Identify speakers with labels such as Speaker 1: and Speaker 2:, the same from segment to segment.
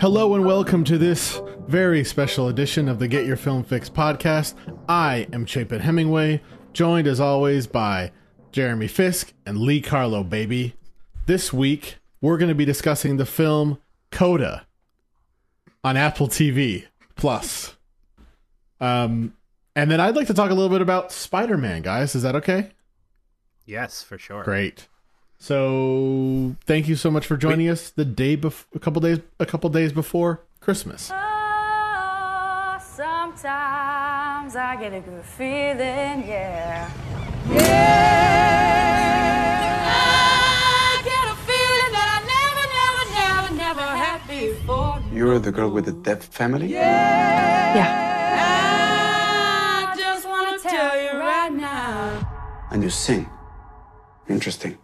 Speaker 1: Hello and welcome to this very special edition of the Get Your Film Fix podcast. I am Chapin Hemingway, joined as always by Jeremy Fisk and Lee Carlo, baby. This week, we're going to be discussing the film Coda on Apple TV Plus. Um, and then I'd like to talk a little bit about Spider Man, guys. Is that okay?
Speaker 2: Yes, for sure.
Speaker 1: Great. So thank you so much for joining us the day before, a couple days, a couple days before Christmas.
Speaker 3: Oh, sometimes I get a good feeling, yeah. Yeah. I get a feeling that I never, never, never, never had before.
Speaker 4: You're the girl with the deaf family? Yeah.
Speaker 3: I just want to tell you right now.
Speaker 4: And you sing. Interesting.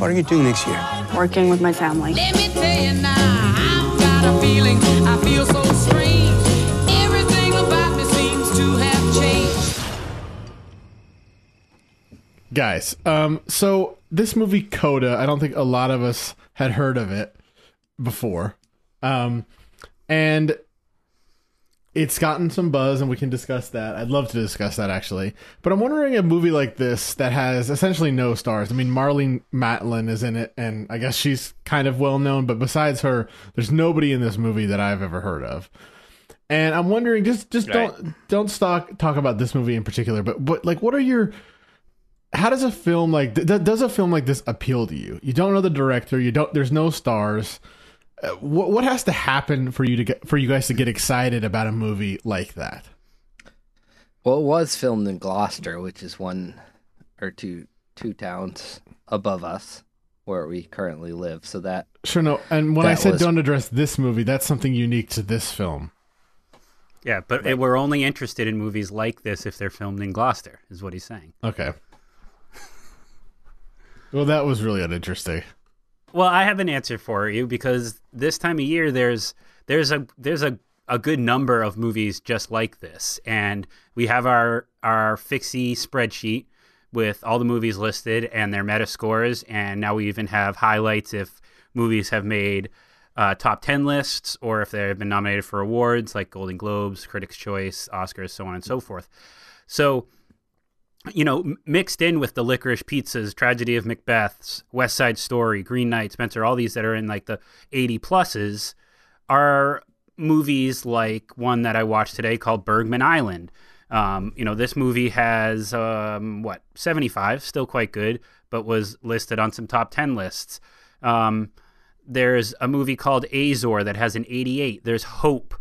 Speaker 4: What are you doing next year?
Speaker 5: working with my family.
Speaker 6: Let me tell you now, I've got a feeling I feel so strange. Everything about me seems to have changed.
Speaker 1: guys um so this movie coda i don't think a lot of us had heard of it before um and it's gotten some buzz and we can discuss that i'd love to discuss that actually but i'm wondering a movie like this that has essentially no stars i mean marlee matlin is in it and i guess she's kind of well known but besides her there's nobody in this movie that i've ever heard of and i'm wondering just just don't don't stock, talk about this movie in particular but but like what are your how does a film like th- does a film like this appeal to you? You don't know the director. You don't. There's no stars. Uh, what what has to happen for you to get for you guys to get excited about a movie like that?
Speaker 7: Well, it was filmed in Gloucester, which is one or two two towns above us where we currently live. So that
Speaker 1: Sure. No. And when I said
Speaker 7: was-
Speaker 1: don't address this movie, that's something unique to this film.
Speaker 2: Yeah, but we're only interested in movies like this if they're filmed in Gloucester, is what he's saying.
Speaker 1: Okay. Well, that was really uninteresting.
Speaker 2: Well, I have an answer for you because this time of year there's there's a there's a, a good number of movies just like this, and we have our our fixie spreadsheet with all the movies listed and their meta scores, and now we even have highlights if movies have made uh, top ten lists or if they've been nominated for awards like Golden Globes, Critics' Choice, Oscars, so on and so forth. So you know, mixed in with the licorice pizzas, tragedy of Macbeth's, West Side Story, Green Knight, Spencer, all these that are in like the 80 pluses are movies like one that I watched today called Bergman Island. Um, you know, this movie has, um, what, 75, still quite good, but was listed on some top 10 lists. Um, there's a movie called Azor that has an 88. There's Hope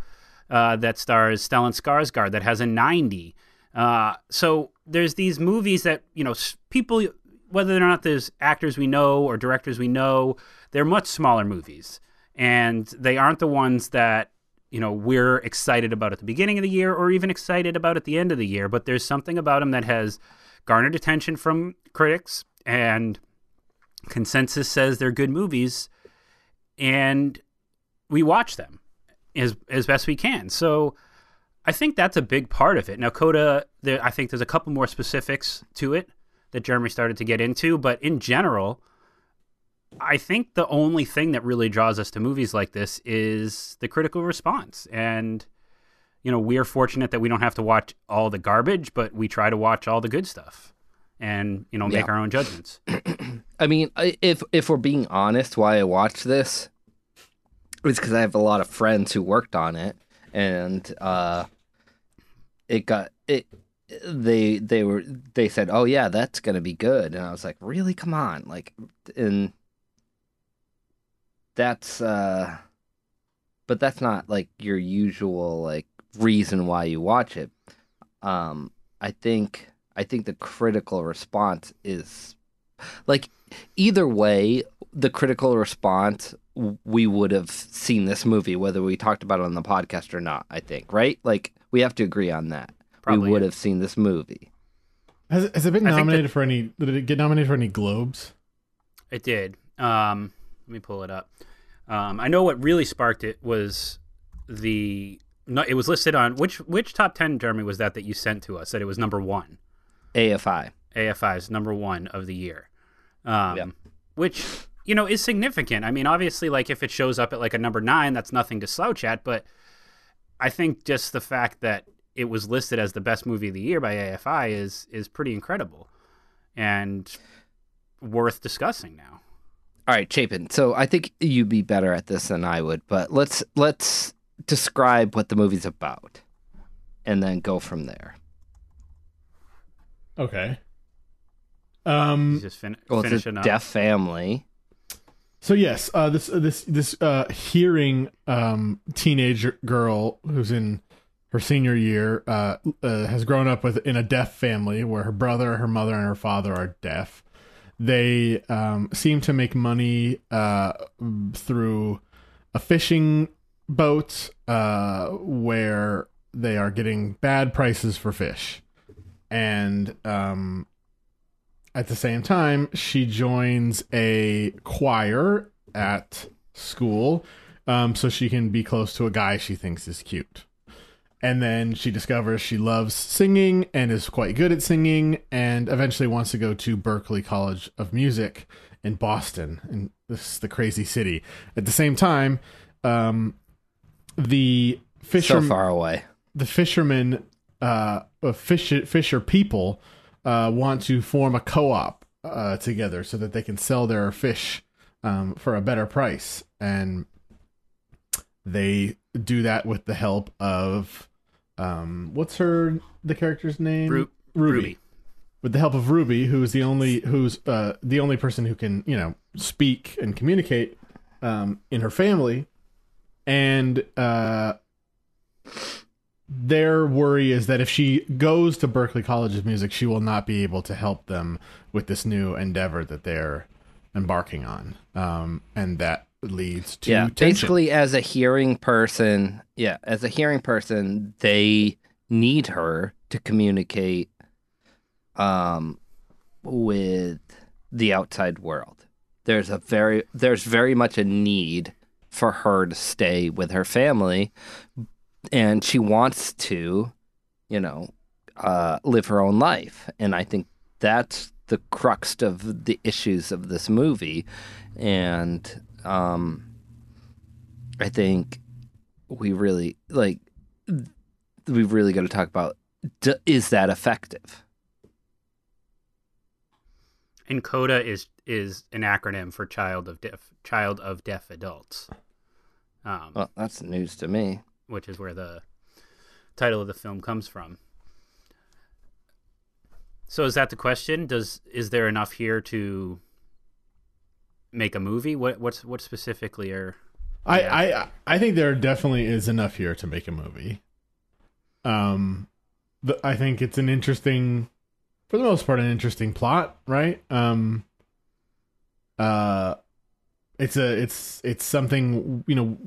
Speaker 2: uh, that stars Stellan Skarsgård that has a 90. Uh, so there's these movies that you know people, whether or not there's actors we know or directors we know, they're much smaller movies, and they aren't the ones that you know we're excited about at the beginning of the year or even excited about at the end of the year. But there's something about them that has garnered attention from critics, and consensus says they're good movies, and we watch them as as best we can. So. I think that's a big part of it. Now, Coda, there, I think there's a couple more specifics to it that Jeremy started to get into, but in general, I think the only thing that really draws us to movies like this is the critical response. And, you know, we're fortunate that we don't have to watch all the garbage, but we try to watch all the good stuff and, you know, make
Speaker 7: Yeah.
Speaker 2: our own judgments.
Speaker 7: I mean, if if we're being honest, why I watched this is because I have a lot of friends who worked on it, and uh, it got it. They they were they said, "Oh yeah, that's gonna be good," and I was like, "Really? Come on!" Like, and that's uh, but that's not like your usual like reason why you watch it. Um, I think I think the critical response is like either way the critical response we would have seen this movie whether we talked about it on the podcast or not i think right like we have to agree on that
Speaker 2: Probably,
Speaker 7: we would
Speaker 2: yeah.
Speaker 7: have seen this movie
Speaker 1: Has it, has it been nominated
Speaker 2: that-
Speaker 1: for any? Did it get nominated for any Globes?
Speaker 2: It did. Um, let me pull it up. Um, I know what really sparked it was the. No, it was listed on which which top ten Jeremy was that that you sent to us that it was number one.
Speaker 7: afi
Speaker 2: AFI's number one of the year. Um,
Speaker 7: Yeah.
Speaker 2: Which you know, is significant. I mean, obviously, like if it shows up at like a number nine, that's nothing to slouch at. But I think just the fact that it was listed as the best movie of the year by AFI is is pretty incredible and worth discussing now.
Speaker 7: All right, Chapin. So I think you'd be better at this than I would, but let's let's describe what the movie's about, and then go from there.
Speaker 1: Okay. Um.
Speaker 2: Just fin-
Speaker 7: Well, it's a
Speaker 2: up.
Speaker 7: deaf family.
Speaker 1: So yes, uh, this this this uh, hearing um, teenage girl who's in her senior year uh, uh, has grown up with in a deaf family where her brother, her mother, and her father are deaf. They um, seem to make money uh, through a fishing boat uh, where they are getting bad prices for fish, and um, at the same time, she joins a choir at school um, so she can be close to a guy she thinks is cute. And then she discovers she loves singing and is quite good at singing, and eventually wants to go to Berklee College of Music in Boston, and this is the crazy city. At the same time, um, the fisher
Speaker 7: So far away.
Speaker 1: the fishermen, uh, uh, fish, fisher people, uh, want to form a co-op uh, together so that they can sell their fish um, for a better price, and they do that with the help of um, what's her the character's name?
Speaker 2: Ru-
Speaker 1: Ruby.
Speaker 2: Ruby.
Speaker 1: With the help of Ruby, who's the only who's uh, the only person who can you know speak and communicate um, in her family, and uh, their worry is that if she goes to Berklee College of Music, she will not be able to help them with this new endeavor that they're embarking on, um, and that leads to
Speaker 7: yeah,
Speaker 1: tension.
Speaker 7: basically, as a hearing person, yeah, as a hearing person, they need her to communicate um, with the outside world. There's a very, there's very much a need for her to stay with her family, and she wants to, you know, uh, live her own life. And I think that's the crux of the issues of this movie. And um, I think we really like we've really got to talk about d- is that effective?
Speaker 2: And CODA is is an acronym for child of deaf child of deaf adults, um,
Speaker 7: Well, that's news to me.
Speaker 2: Which is where the title of the film comes from. So is that the question? Does is there enough here to make a movie? What what's what specifically are
Speaker 1: I, I I think there definitely is enough here to make a movie. Um, the, I think it's an interesting, for the most part, an interesting plot, right? Um, uh, it's a it's it's something you know.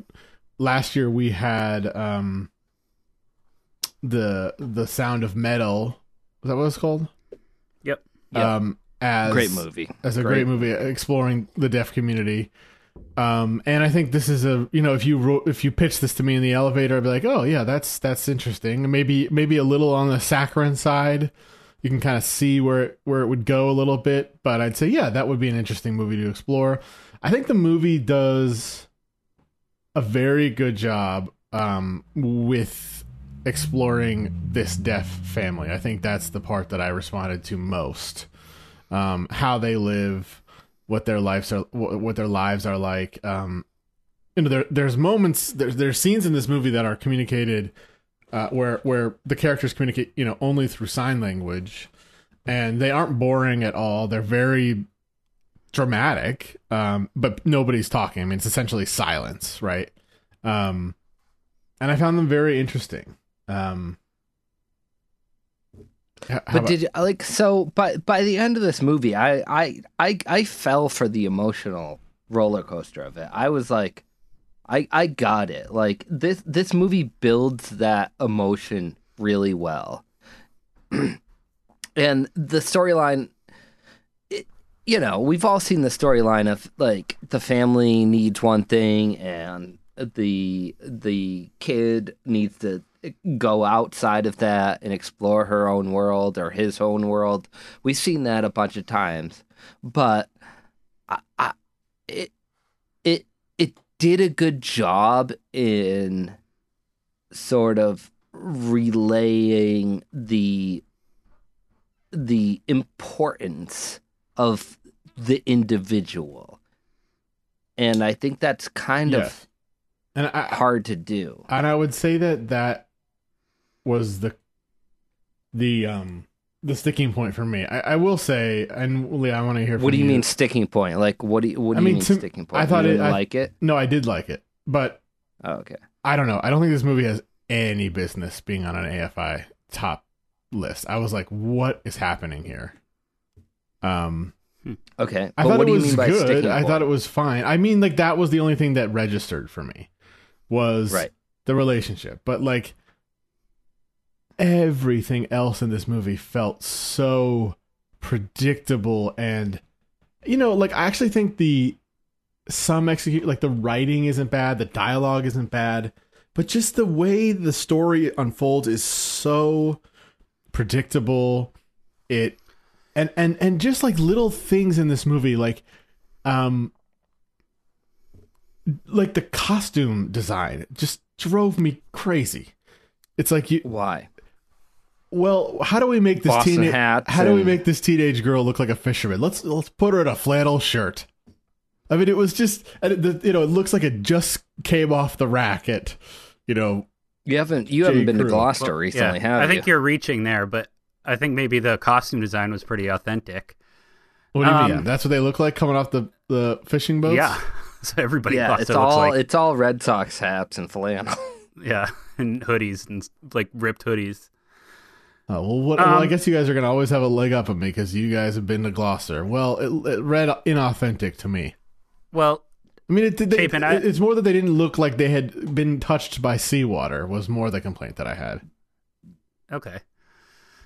Speaker 1: Last year we had um the the sound of metal. Was that what it's called?
Speaker 2: Yep.
Speaker 1: Um, as
Speaker 7: Great movie.
Speaker 1: as a great, movie exploring the deaf community. Um, and I think this is a you know if you wrote if you pitched this to me in the elevator, I'd be like, oh yeah, that's that's interesting. Maybe maybe a little on the saccharine side. You can kind of see where it, where it would go a little bit, but I'd say yeah, that would be an interesting movie to explore. I think the movie does a very good job um, with exploring this deaf family. I think that's the part that I responded to most. Um, how they live, what their lives are, what, their lives are like. Um, you know, there, there's moments, there's there's scenes in this movie that are communicated uh, where where the characters communicate, you know, only through sign language, and they aren't boring at all. They're very dramatic, um, but nobody's talking. I mean, it's essentially silence, right? Um, and I found them very interesting. Um, h- how
Speaker 7: But
Speaker 1: about-
Speaker 7: did like so? By by the end of this movie, I I I I fell for the emotional roller coaster of it. I was like, I I got it. Like this this movie builds that emotion really well, and the storyline. You know, we've all seen the storyline of like the family needs one thing and the the kid needs to go outside of that and explore her own world or his own world. We've seen that a bunch of times, but I, I, it it it did a good job in sort of relaying the the importance of the individual. And I think that's kind
Speaker 1: Yes.
Speaker 7: of
Speaker 1: And I,
Speaker 7: hard to do.
Speaker 1: and I would say that that was the the um the sticking point for me. I, I will say, and Lee, I want to hear. From
Speaker 7: What do you mean sticking point? Like what do you what do
Speaker 1: I
Speaker 7: you
Speaker 1: mean,
Speaker 7: mean
Speaker 1: to-
Speaker 7: sticking point?
Speaker 1: I thought
Speaker 7: you didn't
Speaker 1: I-
Speaker 7: like it.
Speaker 1: No, I did like it, but
Speaker 7: Oh, okay.
Speaker 1: I don't know. I don't think this movie has any business being on an AFI top list. I was like, what is happening here? Um,
Speaker 7: Okay.
Speaker 1: I
Speaker 7: but
Speaker 1: thought
Speaker 7: what
Speaker 1: it
Speaker 7: do you
Speaker 1: was good. I thought it was fine. I mean, like that was the only thing that registered for me was
Speaker 7: Right.
Speaker 1: the relationship. But like everything else in this movie felt so predictable and you know, like I actually think the some execute like the writing isn't bad, the dialogue isn't bad, but just the way the story unfolds is so predictable. It and and and just like little things in this movie like um like the costume design just drove me crazy. It's like you
Speaker 7: Why?
Speaker 1: well, how do we make this
Speaker 7: Boston
Speaker 1: teenage
Speaker 7: hats
Speaker 1: how do we make this teenage girl look like a fisherman? Let's let's put her in a flannel shirt. I mean, it was just and the, you know it looks like it just came off the rack at you know
Speaker 7: You haven't you
Speaker 1: J.
Speaker 7: haven't been to
Speaker 1: Crew.
Speaker 7: Gloucester
Speaker 2: Well,
Speaker 7: recently,
Speaker 2: yeah,
Speaker 7: have
Speaker 2: I think
Speaker 7: you?
Speaker 2: you're reaching there, but I think maybe the costume design was pretty authentic.
Speaker 1: what do you
Speaker 2: Um,
Speaker 1: mean? That's what they look like coming off the the fishing boats.
Speaker 2: Yeah. So everybody
Speaker 7: yeah,
Speaker 2: thought
Speaker 7: it's
Speaker 2: it looks
Speaker 7: all
Speaker 2: like
Speaker 7: it's all Red Sox hats and flannel.
Speaker 2: yeah, and hoodies and like ripped hoodies.
Speaker 1: Oh, well, what, well, I
Speaker 2: Um,
Speaker 1: guess you guys are gonna always have a leg up on me because you guys have been to Gloucester. Well, it, it read inauthentic to me.
Speaker 2: Well,
Speaker 1: I mean, it, they,
Speaker 2: Chapin, I-
Speaker 1: it's more that they didn't look like they had been touched by seawater. Was more the complaint that I had.
Speaker 2: okay.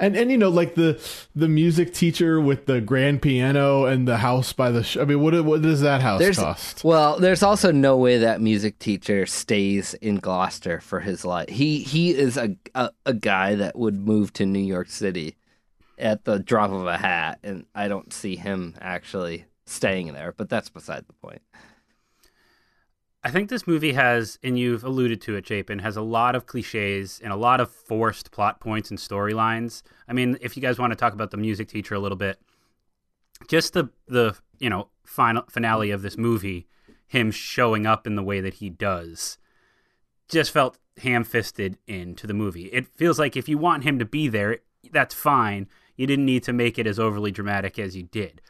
Speaker 1: And and you know, like the the music teacher with the grand piano and the house by the. Sh- I mean, what what does that house
Speaker 7: There's
Speaker 1: cost?
Speaker 7: well, there's also no way that music teacher stays in Gloucester for his life. He he is a, a a guy that would move to New York City at the drop of a hat, and I don't see him actually staying there. But that's beside the point.
Speaker 2: I think this movie has, and you've alluded to it, Chapin, has a lot of cliches and a lot of forced plot points and storylines. I mean, if you guys want to talk about the music teacher a little bit, just the the you know final finale of this movie, him showing up in the way that he does, just felt ham-fisted into the movie. It feels like if you want him to be there, that's fine. You didn't need to make it as overly dramatic as you did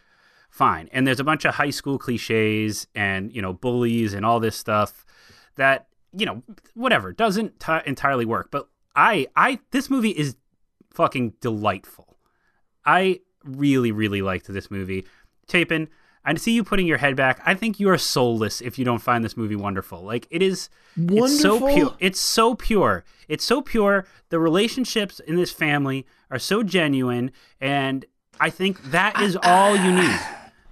Speaker 2: fine. And there's a bunch of high school cliches and, you know, bullies and all this stuff that, you know, whatever, doesn't t- entirely work. But I, I, this movie is fucking delightful. I really, really liked this movie. Chapin, I see you putting your head back. I think you are soulless if you don't find this movie wonderful. Like it is wonderful. it's so pure. It's so pure. It's so pure. The relationships in this family are so genuine and I think that is all you need.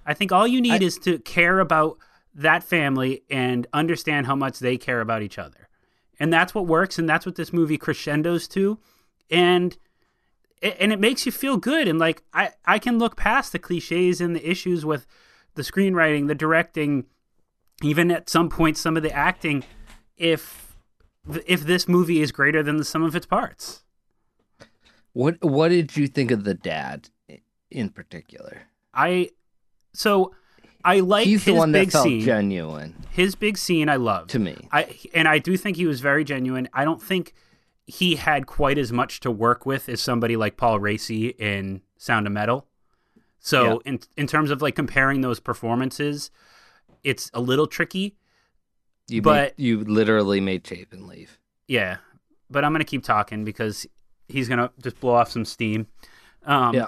Speaker 2: I think all you need is to care about that family and understand how much they care about each other. And that's what works and that's what this movie crescendos to. And and it makes you feel good and like I I can look past the clichés and the issues with the screenwriting, the directing, even at some point some of the acting if if this movie is greater than the sum of its parts.
Speaker 7: What what did you think of the dad in particular?
Speaker 2: I so I like
Speaker 7: He's
Speaker 2: his
Speaker 7: the one that
Speaker 2: big
Speaker 7: felt
Speaker 2: scene.
Speaker 7: genuine
Speaker 2: his big scene I love
Speaker 7: to me.
Speaker 2: I and I do think he was very genuine. I don't think he had quite as much to work with as somebody like Paul Raci in Sound of Metal. So in in terms of like comparing those performances, it's a little tricky.
Speaker 7: You
Speaker 2: but-
Speaker 7: made, you literally made Chapin leave.
Speaker 2: Yeah, but I'm gonna keep talking because he's gonna just blow off some steam. Um,
Speaker 7: yeah.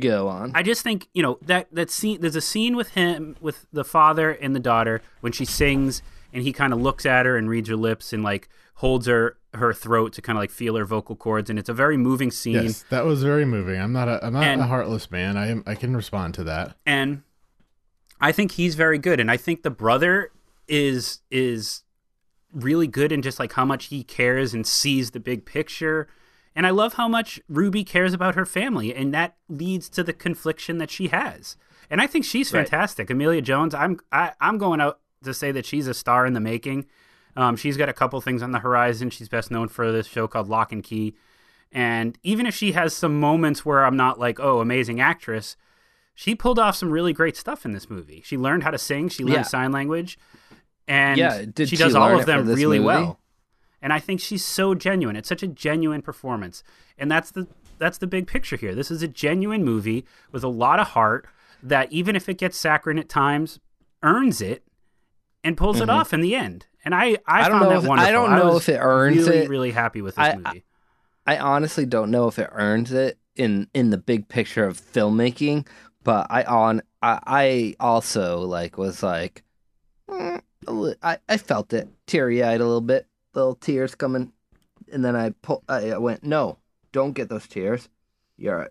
Speaker 7: Go on.
Speaker 2: I just think you know that that scene. There's a scene with him with the father and the daughter when she sings, and he kind of looks at her and reads her lips and like holds her her throat to kind of like feel her vocal cords, and it's a very moving scene.
Speaker 1: Yes, that was very moving. I'm not a I'm not
Speaker 2: And-
Speaker 1: a heartless man. I am I can respond to that.
Speaker 2: and I think he's very good, and I think the brother is is really good in just like how much he cares and sees the big picture, And I love how much Ruby cares about her family, and that leads to the confliction that she has. And I think she's
Speaker 7: Right.
Speaker 2: fantastic. Emilia Jones, I'm I, I'm going out to say that she's a star in the making. Um, she's got a couple things on the horizon. She's best known for this show called Locke and Key. And even if she has some moments where I'm not like, oh, amazing actress, she pulled off some really great stuff in this movie. She learned how to sing, she learned
Speaker 7: Yeah.
Speaker 2: sign language, and
Speaker 7: Yeah,
Speaker 2: she does all of them really
Speaker 7: movie?
Speaker 2: well. And I think she's so genuine. It's such a genuine performance. And that's the that's the big picture here. This is a genuine movie with a lot of heart that even if it gets saccharine at times, earns it and pulls it off in the end. And I I,
Speaker 7: Mm-hmm. I don't
Speaker 2: found
Speaker 7: know
Speaker 2: that
Speaker 7: if- I don't know
Speaker 2: was
Speaker 7: if it earns
Speaker 2: really,
Speaker 7: it.
Speaker 2: Really happy with this
Speaker 7: I-
Speaker 2: movie.
Speaker 7: I honestly don't know if it earns it in in the big picture of filmmaking, but I on I, I also like was like mm, I, I felt it teary eyed a little bit, little tears coming, and then I pull I, went no, don't get those tears. You're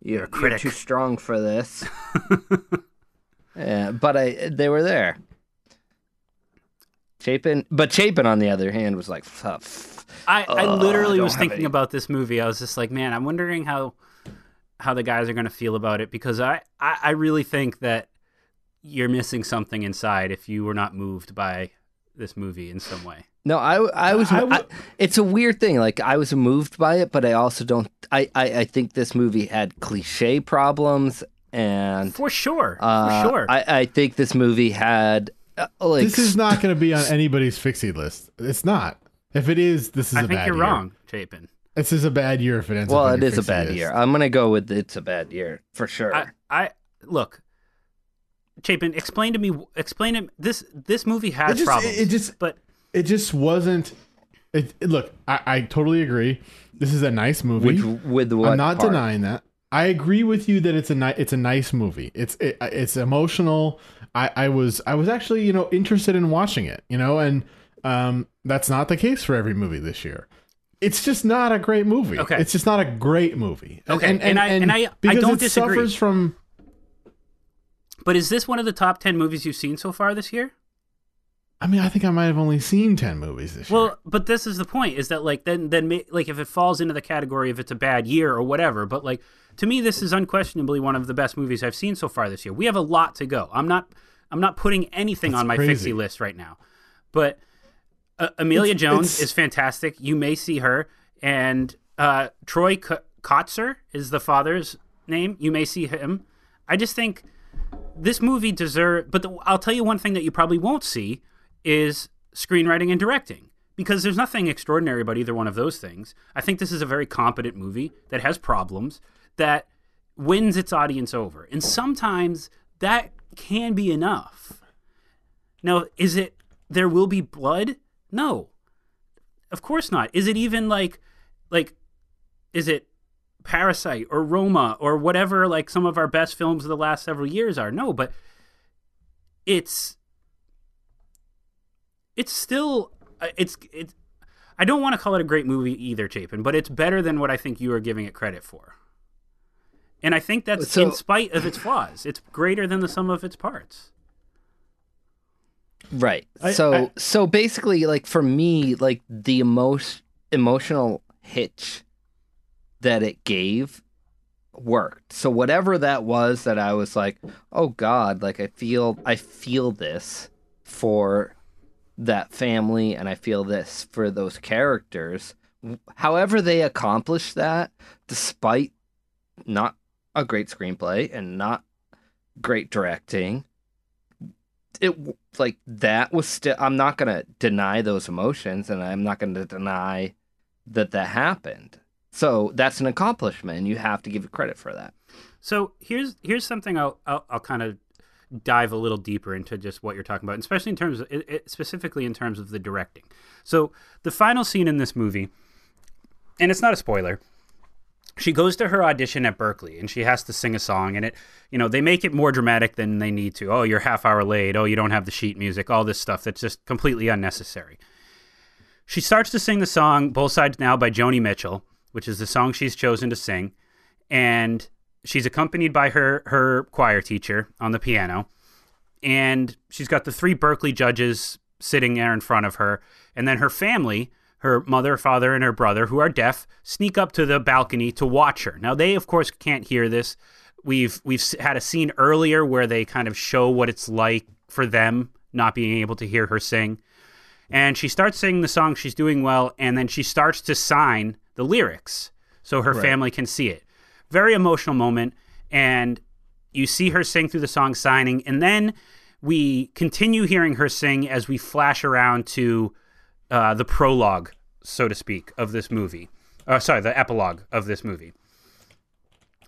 Speaker 7: you're,
Speaker 2: You're a critic.
Speaker 7: too strong for this. yeah, but I they were there. Chapin, but Chapin on the other hand was like, "Fuck,
Speaker 2: I, I
Speaker 7: oh,
Speaker 2: literally
Speaker 7: I
Speaker 2: was thinking
Speaker 7: any-
Speaker 2: about this movie. I was just like, man, I'm wondering how how the guys are going to feel about it because I, I, I really think that you're missing something inside if you were not moved by this movie in some way.
Speaker 7: No, I, I was.
Speaker 1: I
Speaker 7: I
Speaker 1: w-
Speaker 7: it's a weird thing. Like I was moved by it, but I also don't. I, I, I think this movie had cliche problems, and
Speaker 2: For sure.
Speaker 7: uh,
Speaker 2: for sure.
Speaker 7: I, I think this movie had uh, like
Speaker 1: This is not going to be on anybody's fixie list. It's not. If it is, this is
Speaker 2: I
Speaker 1: a
Speaker 2: think
Speaker 1: bad
Speaker 2: you're
Speaker 1: year.
Speaker 2: wrong, Chapin.
Speaker 1: This is a bad year if it ends
Speaker 7: well,
Speaker 1: up. on
Speaker 7: it
Speaker 1: your
Speaker 7: is a bad
Speaker 1: list.
Speaker 7: year. I'm gonna go with it's a bad year for sure.
Speaker 2: I, I look, Chapin. Explain to me. Explain it. This this movie has
Speaker 1: It just-
Speaker 2: problems.
Speaker 1: it just-
Speaker 2: but
Speaker 1: It just wasn't. It, it- look, I, I totally agree. This is a nice movie.
Speaker 7: Which with what
Speaker 1: I'm not
Speaker 7: part?
Speaker 1: denying that. I agree with you that it's a ni- it's a nice movie. It's it, it's emotional. I, I was I was actually you know interested in watching it. You know, and um, that's not the case for every movie this year. It's just not a great movie.
Speaker 2: Okay.
Speaker 1: it's just not a great movie.
Speaker 2: Okay, and I- and I- I
Speaker 1: because
Speaker 2: don't
Speaker 1: it
Speaker 2: disagree.
Speaker 1: suffers from.
Speaker 2: but is this one of the top ten movies you've seen so far this year?
Speaker 1: I mean, I think I might have only seen ten movies this year.
Speaker 2: Well, but this is the point: is that like then then like if it falls into the category if it's a bad year or whatever. But like to me, this is unquestionably one of the best movies I've seen so far this year. We have a lot to go. I'm not I'm not putting anything
Speaker 1: That's
Speaker 2: on my
Speaker 1: crazy.
Speaker 2: fixie list right now, but uh, Emilia
Speaker 1: It's-
Speaker 2: Jones
Speaker 1: it's-
Speaker 2: is fantastic. You may see her, and uh, Troy K- Kotsur is the father's name. You may see him. I just think this movie deserve. But the, I'll tell you one thing that you probably won't see is screenwriting and directing because there's nothing extraordinary about either one of those things. I think this is a very competent movie that has problems that wins its audience over, and sometimes that can be enough. Now, is it there will be blood? No. Of course not. Is it even like like is it Parasite or Roma or whatever like some of our best films of the last several years are? No, but it's it's still uh, it's it's I don't want to call it a great movie either, Chapin, but it's better than what I think you are giving it credit for. And I think that's
Speaker 7: So-
Speaker 2: in spite of its flaws. It's greater than the sum of its parts.
Speaker 7: Right.
Speaker 1: I-
Speaker 7: so
Speaker 1: I-
Speaker 7: so basically like for me like the emotion emotional hitch that it gave worked. So whatever that was that I was like, "Oh god, like I feel I feel this for that family and I feel this for those characters." However they accomplished that despite not a great screenplay and not great directing, it like that was still i'm not gonna deny those emotions and i'm not gonna deny that that happened. So that's an accomplishment. And you have to give it credit for that.
Speaker 2: So here's here's something I'll I'll, I'll kind of dive a little deeper into just what you're talking about, especially in terms of specifically in terms of the directing. So the final scene in this movie, and it's not a spoiler. She goes to her audition at Berklee and she has to sing a song and it you know they make it more dramatic than they need to. Oh, you're half hour late. Oh, you don't have the sheet music. All this stuff that's just completely unnecessary. She starts to sing the song Both Sides Now by Joni Mitchell, which is the song she's chosen to sing. And she's accompanied by her, her choir teacher on the piano. And she's got the three Berklee judges sitting there in front of her. And then her family, her mother, father, and her brother, who are deaf, sneak up to the balcony to watch her. Now they, of course, can't hear this. We've we've had a scene earlier where they kind of show what it's like for them not being able to hear her sing. And she starts singing the song. She's doing well, and then she starts to sign the lyrics so her family can see it. Very emotional moment, and you see her sing through the song signing, and then we continue hearing her sing as we flash around to uh, the prologue, so to speak, of this movie. Uh, sorry, the epilogue of this movie,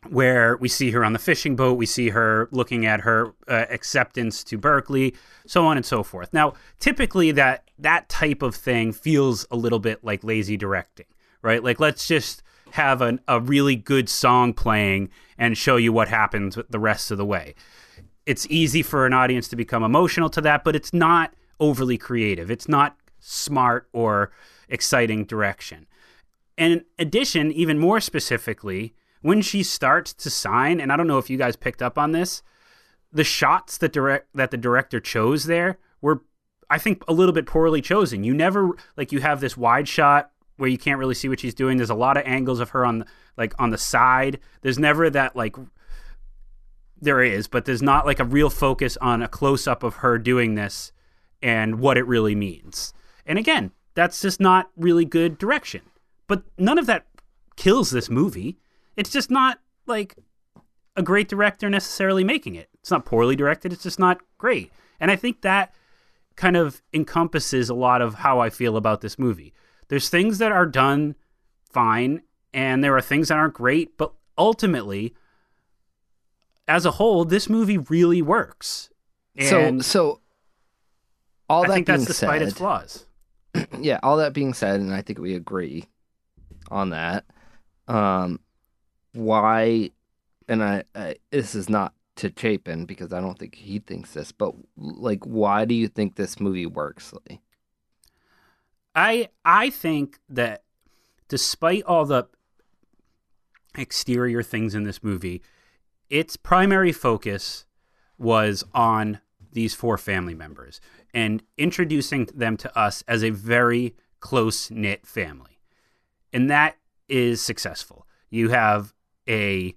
Speaker 2: where we see her on the fishing boat, we see her looking at her uh, acceptance to Berklee, so on and so forth. Now, typically, that that type of thing feels a little bit like lazy directing, right? Like, let's just have an, a really good song playing and show you what happens the rest of the way it's easy for an audience to become emotional to that, but it's not overly creative. It's not smart or exciting direction. And in addition, even more specifically, when she starts to sign, and I don't know if you guys picked up on this, the shots that direct that the director chose there were I think a little bit poorly chosen. You never like you have this wide shot where you can't really see what she's doing. There's a lot of angles of her on the, like on the side. There's never that like there is, but there's not like a real focus on a close up of her doing this and what it really means. And again, that's just not really good direction. But none of that kills this movie. It's just not like a great director necessarily making it. It's not poorly directed, it's just not great. And I think that kind of encompasses a lot of how I feel about this movie. There's things that are done fine, and there are things that aren't great, but ultimately, as a whole, this movie really works. And
Speaker 7: so so all
Speaker 2: I
Speaker 7: that
Speaker 2: think
Speaker 7: being
Speaker 2: that's despite
Speaker 7: said,
Speaker 2: its flaws.
Speaker 7: yeah, all that being said, and I think we agree on that. Um, why? And I, I this is not to Chapin because I don't think he thinks this, but like, why do you think this movie works? Lee?
Speaker 2: I I think that despite all the exterior things in this movie, its primary focus was on these four family members and introducing them to us as a very close knit family. And that is successful. You have a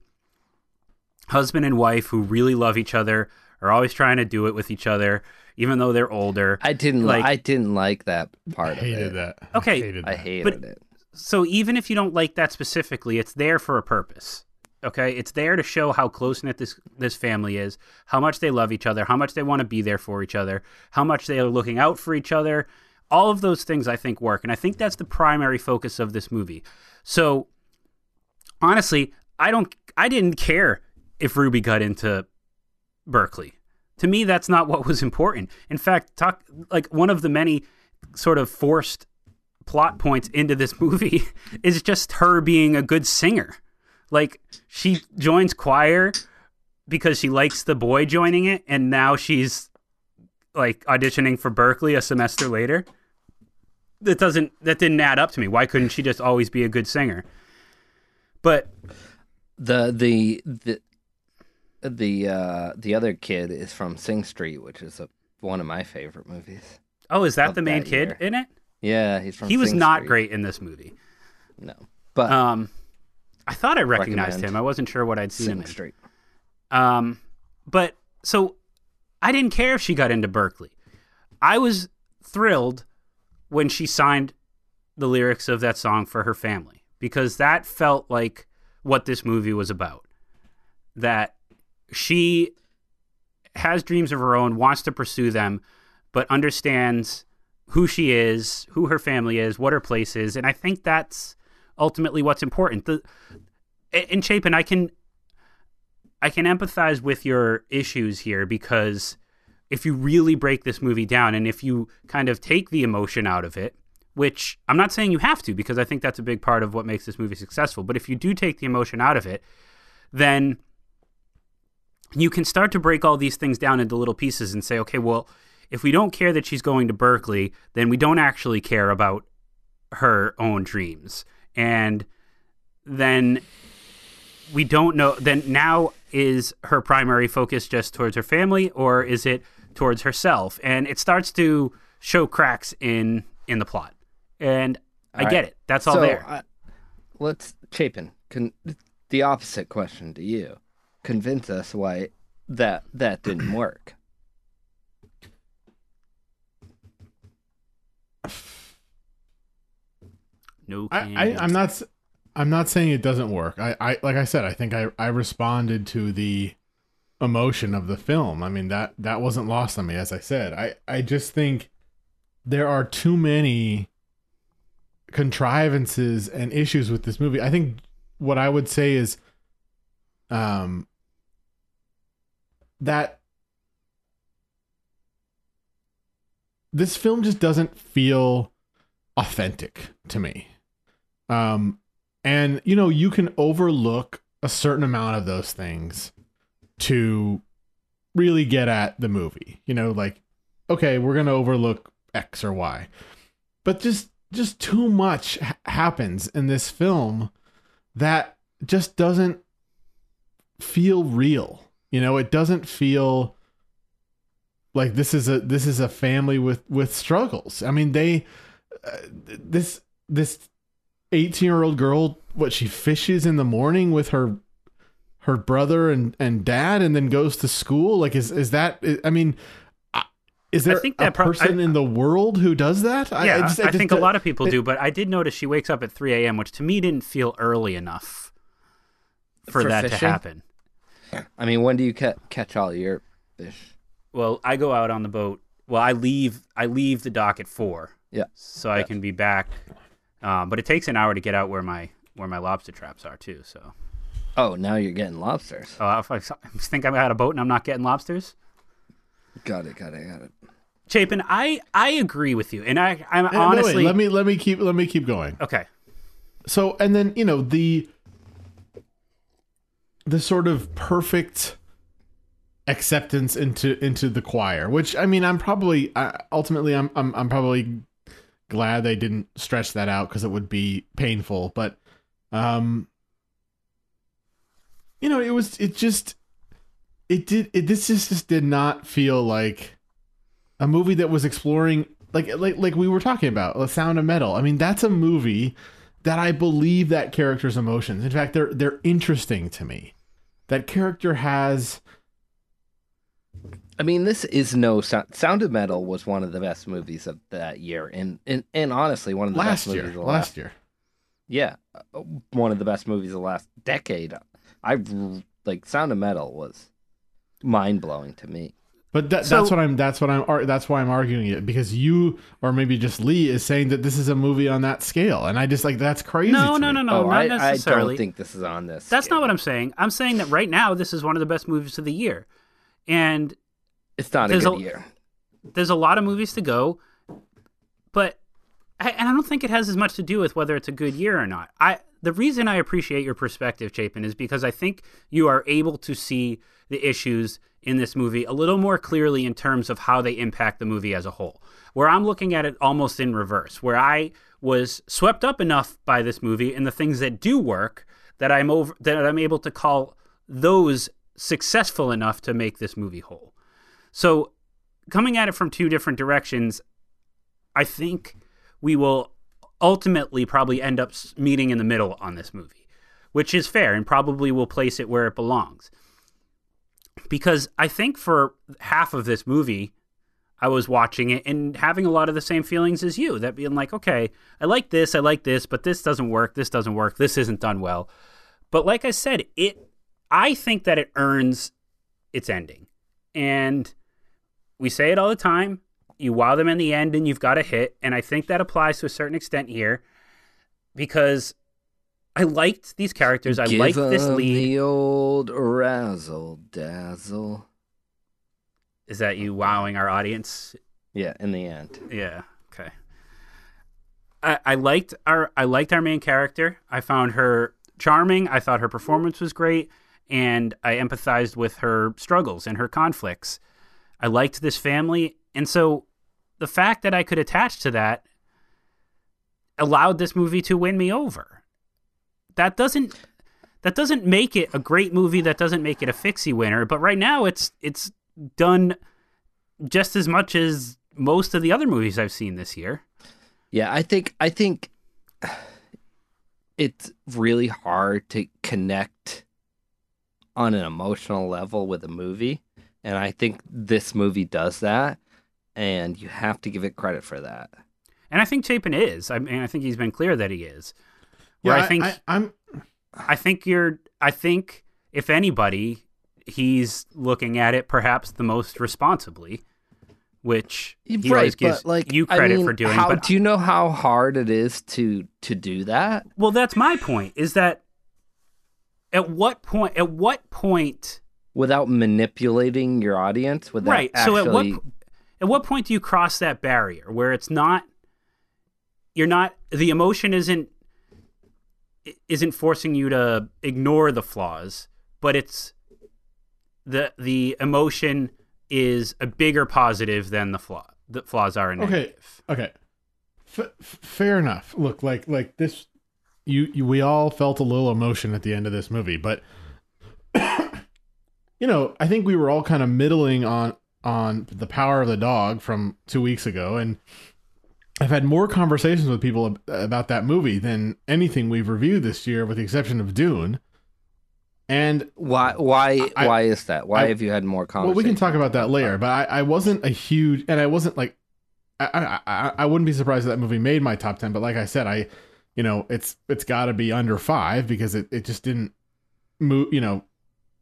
Speaker 2: husband and wife who really love each other, are always trying to do it with each other, even though they're older.
Speaker 7: I didn't
Speaker 2: Like-
Speaker 7: like. I didn't like that part of
Speaker 1: hated
Speaker 7: it.
Speaker 1: that.
Speaker 2: Okay.
Speaker 1: hated
Speaker 7: I
Speaker 1: that.
Speaker 7: hated
Speaker 2: But-
Speaker 7: it.
Speaker 2: so even if you don't like that specifically, it's there for a purpose. Okay, it's there to show how close knit this this family is, how much they love each other, how much they want to be there for each other, how much they are looking out for each other. All of those things I think work, and I think that's the primary focus of this movie. So honestly, I don't, I didn't care if Ruby got into Berklee. To me, that's not what was important. In fact, talk like one of the many sort of forced plot points into this movie is just her being a good singer. Like she joins choir because she likes the boy joining it, and now she's like auditioning for Berklee a semester later. That doesn't that didn't add up to me. Why couldn't she just always be a good singer? But
Speaker 7: The the the the uh the other kid is from Sing Street, which is a, one of my favorite movies.
Speaker 2: oh, is that the main
Speaker 7: that
Speaker 2: kid
Speaker 7: year.
Speaker 2: in it?
Speaker 7: Yeah, he's from.
Speaker 2: He was not
Speaker 7: Street.
Speaker 2: great in this movie.
Speaker 7: No, but
Speaker 2: Um, I thought I recognized him. I wasn't sure what I'd seen him
Speaker 7: Sing
Speaker 2: in.
Speaker 7: Street.
Speaker 2: Um, but so I didn't care if she got into Berklee. I was thrilled when she signed the lyrics of that song for her family because that felt like what this movie was about. That she has dreams of her own, wants to pursue them, but understands who she is, who her family is, what her place is, and I think that's ultimately what's important. The and Chapin, I can I can empathize with your issues here because if you really break this movie down and if you kind of take the emotion out of it, which I'm not saying you have to because I think that's a big part of what makes this movie successful, but if you do take the emotion out of it, then you can start to break all these things down into little pieces and say, okay, well, if we don't care that she's going to Berklee, then we don't actually care about her own dreams. And then we don't know then now is her primary focus just towards her family or is it towards herself and it starts to show cracks in in the plot and I
Speaker 7: All
Speaker 2: get it. That's all
Speaker 7: so,
Speaker 2: there.
Speaker 7: uh, let's Chapin. Con- the opposite question to you. Convince us why that that didn't work.
Speaker 2: no,
Speaker 1: I, I I'm not s- I'm not saying it doesn't work. I, I like I said, I think I, I responded to the emotion of the film. I mean that that wasn't lost on me, as I said. I, I just think there are too many contrivances and issues with this movie. I think what I would say is um that this film just doesn't feel authentic to me. Um and you know, you can overlook a certain amount of those things to really get at the movie. You know, like okay, we're going to overlook X or Y. But just just too much ha- happens in this film that just doesn't feel real. You know, it doesn't feel like this is a this is a family with with struggles. I mean, they uh, this this 18 year old girl what she fishes in the morning with her her brother and and dad and then goes to school like is is that i mean is there
Speaker 2: think
Speaker 1: a
Speaker 2: that prob-
Speaker 1: person
Speaker 2: I-
Speaker 1: in the world who does that
Speaker 2: yeah, I,
Speaker 1: just- just-
Speaker 2: think a lot of people
Speaker 1: it-
Speaker 2: do, but I did notice she wakes up at 3 a.m., which to me didn't feel early enough for,
Speaker 7: For
Speaker 2: that to
Speaker 7: fishing?
Speaker 2: Happen.
Speaker 7: I mean, when do you ca- catch all your fish?
Speaker 2: Well, I go out on the boat. Well, I leave. I leave the dock at four,
Speaker 7: Yeah.
Speaker 2: so I
Speaker 7: Yeah.
Speaker 2: can be back. Uh, but it takes an hour to get out where my where my lobster traps are too. So,
Speaker 7: Oh, now you're getting lobsters.
Speaker 2: Oh, if I s- think I'm out of boat and I'm not getting lobsters,
Speaker 7: Got it. Got it. Got it.
Speaker 2: Chapin, I I agree with you, and I I'm
Speaker 1: Uh, no, wait,
Speaker 2: honestly
Speaker 1: let me let me keep let me keep going
Speaker 2: okay.
Speaker 1: so and then you know the the sort of perfect acceptance into into the choir which i mean i'm probably I, ultimately I'm, I'm i'm probably glad they didn't stretch that out because it would be painful but um you know it was it just it did it this just, just did not feel like a movie that was exploring like like like we were talking about the sound of metal. I mean that's a movie that i believe that character's emotions. In fact they're they're interesting to me that character has
Speaker 7: I mean, this is no sound. Sound of Metal was one of the best movies of that year, and and, and honestly, one of the
Speaker 1: last
Speaker 7: best
Speaker 1: year
Speaker 7: movies of the
Speaker 1: last
Speaker 7: last
Speaker 1: year
Speaker 7: yeah, uh, one of the best movies of the last decade. I like Sound of Metal was mind blowing to me.
Speaker 1: But that,
Speaker 2: So-
Speaker 1: that's what i'm that's what i'm that's why i'm arguing it because you or maybe just lee is saying that this is a movie on that scale and i just like that's crazy
Speaker 2: No,
Speaker 1: to
Speaker 2: no, no, no,
Speaker 7: oh,
Speaker 2: not
Speaker 7: I, I don't think this is on this.
Speaker 2: That's
Speaker 7: scale.
Speaker 2: not what I'm saying. I'm saying that right now this is one of the best movies of the year, and
Speaker 7: It's not a
Speaker 2: There's
Speaker 7: good
Speaker 2: a-
Speaker 7: year.
Speaker 2: there's a lot of movies to go, but I, and I don't think it has as much to do with whether it's a good year or not. I the reason I appreciate your perspective, Chapin, is because I think you are able to see the issues in this movie a little more clearly in terms of how they impact the movie as a whole. Where I'm looking at it almost in reverse, where I was swept up enough by this movie and the things that do work that I'm over that I'm able to call those successful enough to make this movie whole. So coming at it from two different directions, I think we will ultimately probably end up meeting in the middle on this movie, which is fair and probably will place it where it belongs. Because I think for half of this movie, I was watching it and having a lot of the same feelings as you. That being like, okay, I like this, I like this, but this doesn't work, this doesn't work, this isn't done well. But like I said, it I think that it earns its ending. And we say it all the time. You wow them in the end and you've got a hit. And I think that applies to a certain extent here because I liked these characters. I
Speaker 7: Give
Speaker 2: liked this lead.
Speaker 7: The old razzle dazzle.
Speaker 2: Is that you wowing our audience?
Speaker 7: Yeah, in the end.
Speaker 2: Yeah. Okay. I, I liked our I liked our main character. I found her charming. I thought her performance was great, and I empathized with her struggles and her conflicts. I liked this family, and so the fact that I could attach to that allowed this movie to win me over. That doesn't that doesn't make it a great movie. That doesn't make it a fixie winner. But right now, it's it's done just as much as most of the other movies I've seen this year.
Speaker 7: Yeah, I think I think it's really hard to connect on an emotional level with a movie, and I think this movie does that, and you have to give it credit for that.
Speaker 2: And I think Chapin is. I mean, I think he's been clear that he is. Where
Speaker 1: Yeah,
Speaker 2: I think
Speaker 1: I, am
Speaker 2: I think you're. I think if anybody, he's looking at it perhaps the most responsibly, which he always gives like, you
Speaker 7: I
Speaker 2: credit
Speaker 7: mean,
Speaker 2: for doing.
Speaker 7: How
Speaker 2: but
Speaker 7: do you know how hard it is to to do that?
Speaker 2: well, that's my point. Is that at what point? At what point?
Speaker 7: without manipulating your audience without
Speaker 2: right.
Speaker 7: actually
Speaker 2: So at what at what point do you cross that barrier where it's not? You're not. The emotion isn't isn't forcing you to ignore the flaws, but it's the the emotion is a bigger positive than the flaw. The flaws are a
Speaker 1: okay. Okay, f- fair enough. Look, like like this, you, you we all felt a little emotion at the end of this movie, but you know, I think we were all kind of middling on on the power of the dog from two weeks ago, and I've had more conversations with people ab- about that movie than anything we've reviewed this year, with the exception of Dune. And
Speaker 7: why why
Speaker 1: I-
Speaker 7: why is that why
Speaker 1: I-
Speaker 7: have you had more conversations?
Speaker 1: well, we can talk about that later. But I, I wasn't a huge, and I wasn't like, I, I, I, I wouldn't be surprised if that movie made my top ten. But like I said, I, you know, it's it's got to be under five because it, it just didn't move. You know,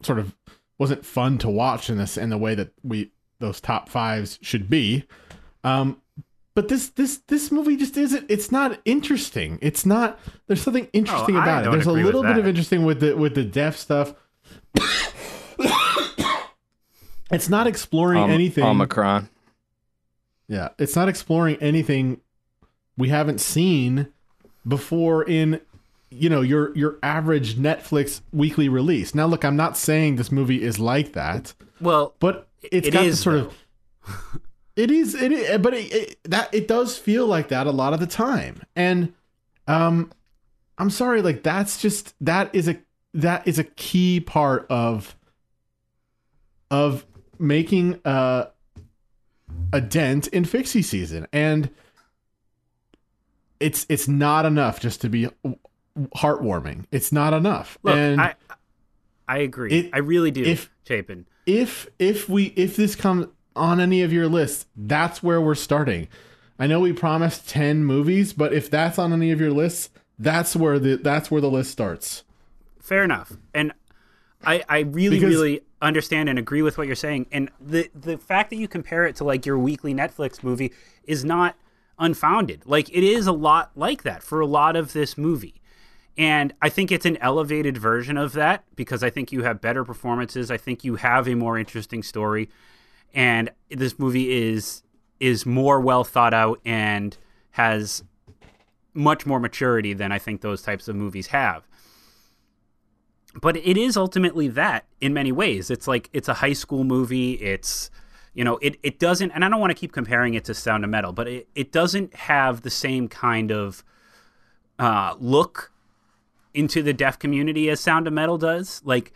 Speaker 1: sort of wasn't fun to watch in this in the way that we those top fives should be. Um, but this this this movie just isn't. It's not interesting. It's not. There's something oh, interesting
Speaker 2: Oh,
Speaker 1: about it. There's a little bit of interesting with the with the deaf stuff. it's not exploring
Speaker 7: Om-
Speaker 1: anything.
Speaker 7: Omicron
Speaker 1: Yeah, it's not exploring anything we haven't seen before in you know your your average Netflix weekly release. Now, look, I'm not saying this movie is like that,
Speaker 2: Well,
Speaker 1: but it's
Speaker 2: It
Speaker 1: got
Speaker 2: is,
Speaker 1: this sort
Speaker 2: though.
Speaker 1: of. It is, it is, but it, it that it does feel like that a lot of the time, and um, I'm sorry, like that's just that is a that is a key part of of making a a dent in fixie season and it's it's not enough just to be heartwarming it's not enough
Speaker 2: look,
Speaker 1: and
Speaker 2: I I agree.
Speaker 1: it-
Speaker 2: I really do,
Speaker 1: if-
Speaker 2: Chapin.
Speaker 1: if if we if this comes on any of your lists that's where we're starting i know we promised 10 movies but if that's on any of your lists that's where the that's where the list starts
Speaker 2: Fair enough. And I, I really,
Speaker 1: Because-
Speaker 2: really understand and agree with what you're saying. And the the fact that you compare it to like your weekly Netflix movie is not unfounded. Like it is a lot like that for a lot of this movie. And I think it's an elevated version of that because I think you have better performances. I think you have a more interesting story. And this movie is is more well thought out and has much more maturity than I think those types of movies have but it is ultimately that in many ways. It's like it's a high school movie. It's you know, it, it doesn't and I don't want to keep comparing it to Sound of Metal, but it, it doesn't have the same kind of uh, look into the deaf community as Sound of Metal does. Like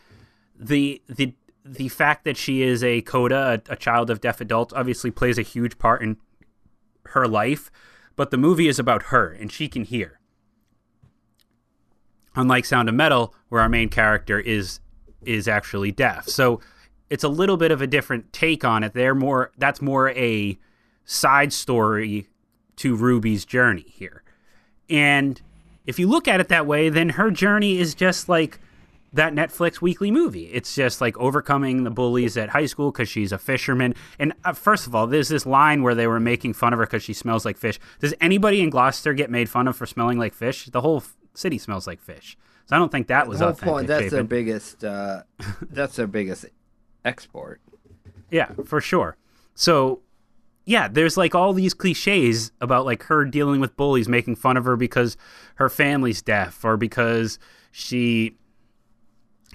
Speaker 2: the the the fact that she is a coda, a, a child of deaf adults, obviously plays a huge part in her life. But the movie is about her, and she can hear unlike Sound of Metal, where our main character is is actually deaf. So it's a little bit of a different take on it. They're more that's more a side story to Ruby's journey here. And if you look at it that way, then her journey is just like that Netflix weekly movie. It's just like overcoming the bullies at high school because she's a fisherman. And uh, first of all, there's this line where they were making fun of her because she smells like fish. Does anybody in Gloucester get made fun of for smelling like fish? The whole f- city smells like fish. So I don't think that was
Speaker 7: the whole point that's their biggest uh that's their biggest export
Speaker 2: Yeah, for sure. So, yeah, there's like all these cliches about like her dealing with bullies, making fun of her because her family's deaf or because she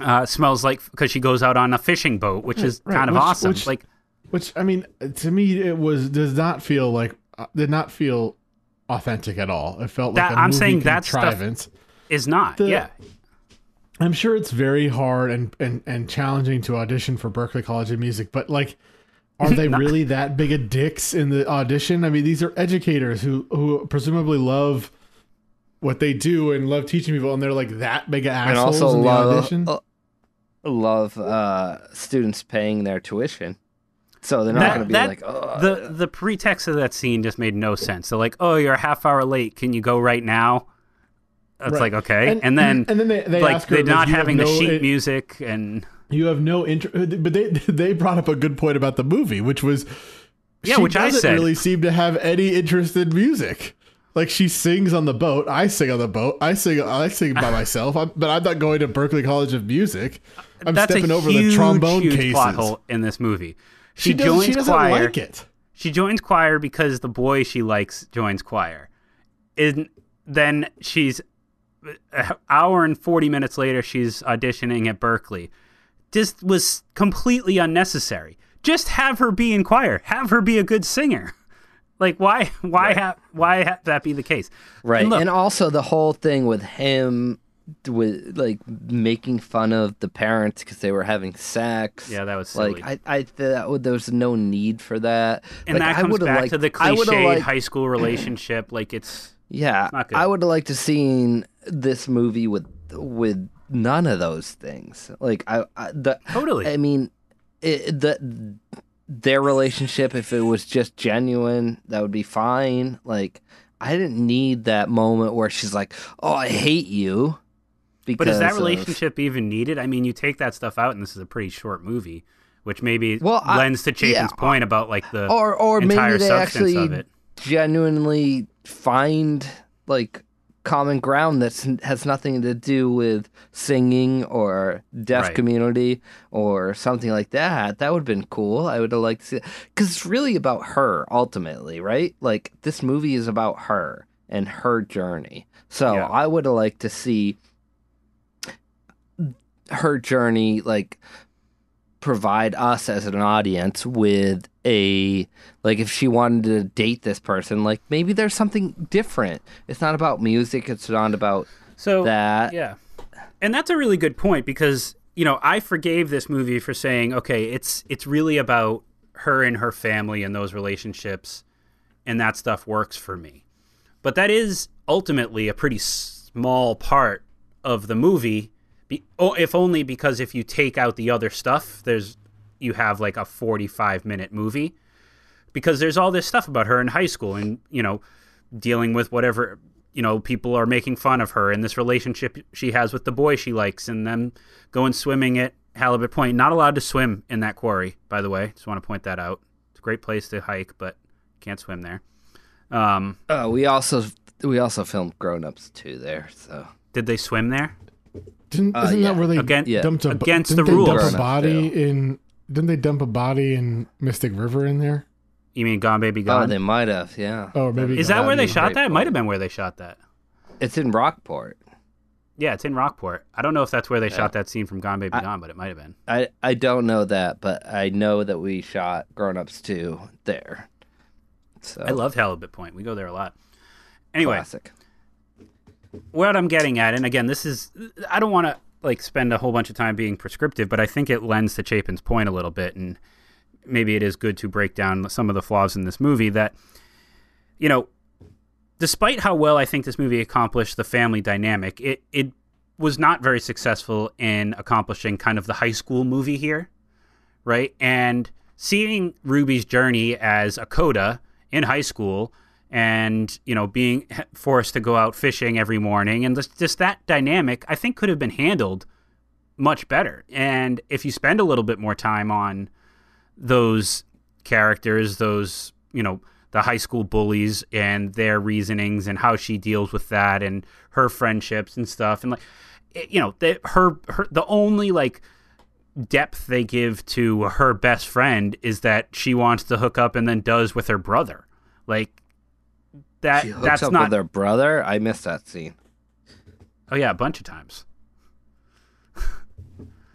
Speaker 2: uh, smells like because she goes out on a fishing boat, which is
Speaker 1: right,
Speaker 2: kind of
Speaker 1: which-
Speaker 2: awesome.
Speaker 1: which-
Speaker 2: like,
Speaker 1: Which I mean, to me, it was does not feel like uh, did not feel authentic at all. It felt like
Speaker 2: That-
Speaker 1: a
Speaker 2: I'm saying that
Speaker 1: contrivance.
Speaker 2: is not.
Speaker 1: The-
Speaker 2: yeah,
Speaker 1: I'm sure it's very hard and, and and challenging to audition for Berklee College of Music, but like, are they really that big of dicks in the audition? I mean, these are educators who who presumably love what they do and love teaching people, and they're like that big of
Speaker 7: and also
Speaker 1: in the
Speaker 7: love
Speaker 1: audition.
Speaker 7: uh, love uh, students paying their tuition, so they're not
Speaker 2: That-
Speaker 7: going to be
Speaker 2: that-
Speaker 7: like, oh,
Speaker 2: the the pretext of that scene just made no sense. They're like, "Oh, you're a half hour late. Can you go right now?" It's
Speaker 1: Right.
Speaker 2: like okay, and,
Speaker 1: And-
Speaker 2: then
Speaker 1: and then they- they
Speaker 2: like
Speaker 1: ask her,
Speaker 2: they're not
Speaker 1: you have
Speaker 2: having the
Speaker 1: no-
Speaker 2: sheet
Speaker 1: it-
Speaker 2: music and
Speaker 1: You have no interest, but they they brought up a good point about the movie, which was
Speaker 2: Yeah,
Speaker 1: she
Speaker 2: which I
Speaker 1: doesn't
Speaker 2: said.
Speaker 1: really seem to have any interest in music. Like she sings on the boat, I sing on the boat, I sing I sing by myself, I'm, but I'm not going to Berklee College of Music. I'm
Speaker 2: that's
Speaker 1: stepping over
Speaker 2: huge,
Speaker 1: the trombone
Speaker 2: huge
Speaker 1: cases.
Speaker 2: plot hole in this movie. She,
Speaker 1: She,
Speaker 2: joins
Speaker 1: she doesn't
Speaker 2: choir.
Speaker 1: like it.
Speaker 2: She joins choir because the boy she likes joins choir. And then she's an hour and 40 minutes later she's auditioning at Berklee. This was completely unnecessary. Just have her be in choir. Have her be a good singer. Like why why have why have that be the case?
Speaker 7: right.
Speaker 2: And
Speaker 7: And, also the whole thing with him with like making fun of the parents because they were having sex.
Speaker 2: Yeah, that was silly.
Speaker 7: like I I that would, there was no need for that.
Speaker 2: and
Speaker 7: like,
Speaker 2: that comes
Speaker 7: would've
Speaker 2: back
Speaker 7: liked-
Speaker 2: to the cliche
Speaker 7: liked-
Speaker 2: high school relationship. Like it's
Speaker 7: Yeah,
Speaker 2: not good.
Speaker 7: I would have liked to seen this movie with with none of those things. Like I, I the
Speaker 2: Totally.
Speaker 7: I mean, it, the their relationship, if it was just genuine, that would be fine. Like I didn't need that moment where she's like, "Oh, I hate you."
Speaker 2: But is that
Speaker 7: of-
Speaker 2: relationship even needed? I mean, you take that stuff out, and this is a pretty short movie, which maybe
Speaker 7: Well,
Speaker 2: lends to Chapin's
Speaker 7: yeah.
Speaker 2: point about like the
Speaker 7: or or
Speaker 2: entire
Speaker 7: maybe they
Speaker 2: substance
Speaker 7: actually
Speaker 2: of it.
Speaker 7: genuinely find like common ground that has nothing to do with singing or deaf
Speaker 2: Right.
Speaker 7: community or something like that. That would have been cool. I would have liked to see because it's really about her ultimately right? Like this movie is about her and her journey. So
Speaker 2: Yeah.
Speaker 7: i would have liked to see her journey like provide us as an audience with a like if she wanted to date this person like maybe there's something different it's not about music it's not about
Speaker 2: So
Speaker 7: that
Speaker 2: yeah, and that's a really good point because you know I forgave this movie for saying okay, it's it's really about her and her family and those relationships, and that stuff works for me. But that is ultimately a pretty small part of the movie. Be, oh, if only because if you take out the other stuff, there's you have like a 45 minute movie because there's all this stuff about her in high school and you know dealing with whatever you know people are making fun of her and this relationship she has with the boy she likes and them going swimming at halibut point not allowed to swim in that quarry by the way just want to point that out it's a great place to hike but can't swim there um,
Speaker 7: uh, we also we also filmed grown-ups too there so
Speaker 2: did they swim there
Speaker 1: Didn't,
Speaker 7: Uh,
Speaker 1: isn't
Speaker 7: yeah.
Speaker 1: that where they
Speaker 2: Again-
Speaker 7: Yeah.
Speaker 1: dumped a
Speaker 2: Against
Speaker 1: didn't
Speaker 2: the
Speaker 1: they
Speaker 2: rules.
Speaker 1: Dump a body in? Didn't they dump a body in Mystic River in there?
Speaker 2: you mean gone baby
Speaker 7: oh
Speaker 2: gone?
Speaker 7: they might have yeah.
Speaker 1: Oh, maybe
Speaker 2: is that
Speaker 7: That'd
Speaker 2: where they shot that? It might have been where they shot that.
Speaker 7: It's in rockport.
Speaker 2: Yeah it's in rockport. I don't know if that's where they
Speaker 7: Yeah.
Speaker 2: shot that scene from gone baby
Speaker 7: I-
Speaker 2: gone but it might have been.
Speaker 7: I i don't know that but i know that we shot grown-ups too there. So
Speaker 2: i loved halibut point. We go there a lot. Anyway
Speaker 7: classic.
Speaker 2: what I'm getting at, and again, this is I don't want to like spend a whole bunch of time being prescriptive, but I think it lends to Chapin's point a little bit, and maybe it is good to break down some of the flaws in this movie. That you know, despite how well I think this movie accomplished the family dynamic, it it was not very successful in accomplishing kind of the high school movie here, right? And seeing Ruby's journey as a coda in high school and you know being forced to go out fishing every morning. And just, just that dynamic i think could have been handled much better. And if you spend a little bit more time on those characters those you know the high school bullies and their reasonings and how she deals with that and her friendships and stuff and like it- you know the, her her the only like depth they give to her best friend is that she wants to hook up and then does with her brother. Like that
Speaker 7: she hooks
Speaker 2: that's
Speaker 7: up
Speaker 2: not
Speaker 7: with her brother i missed that scene
Speaker 2: oh yeah a bunch of times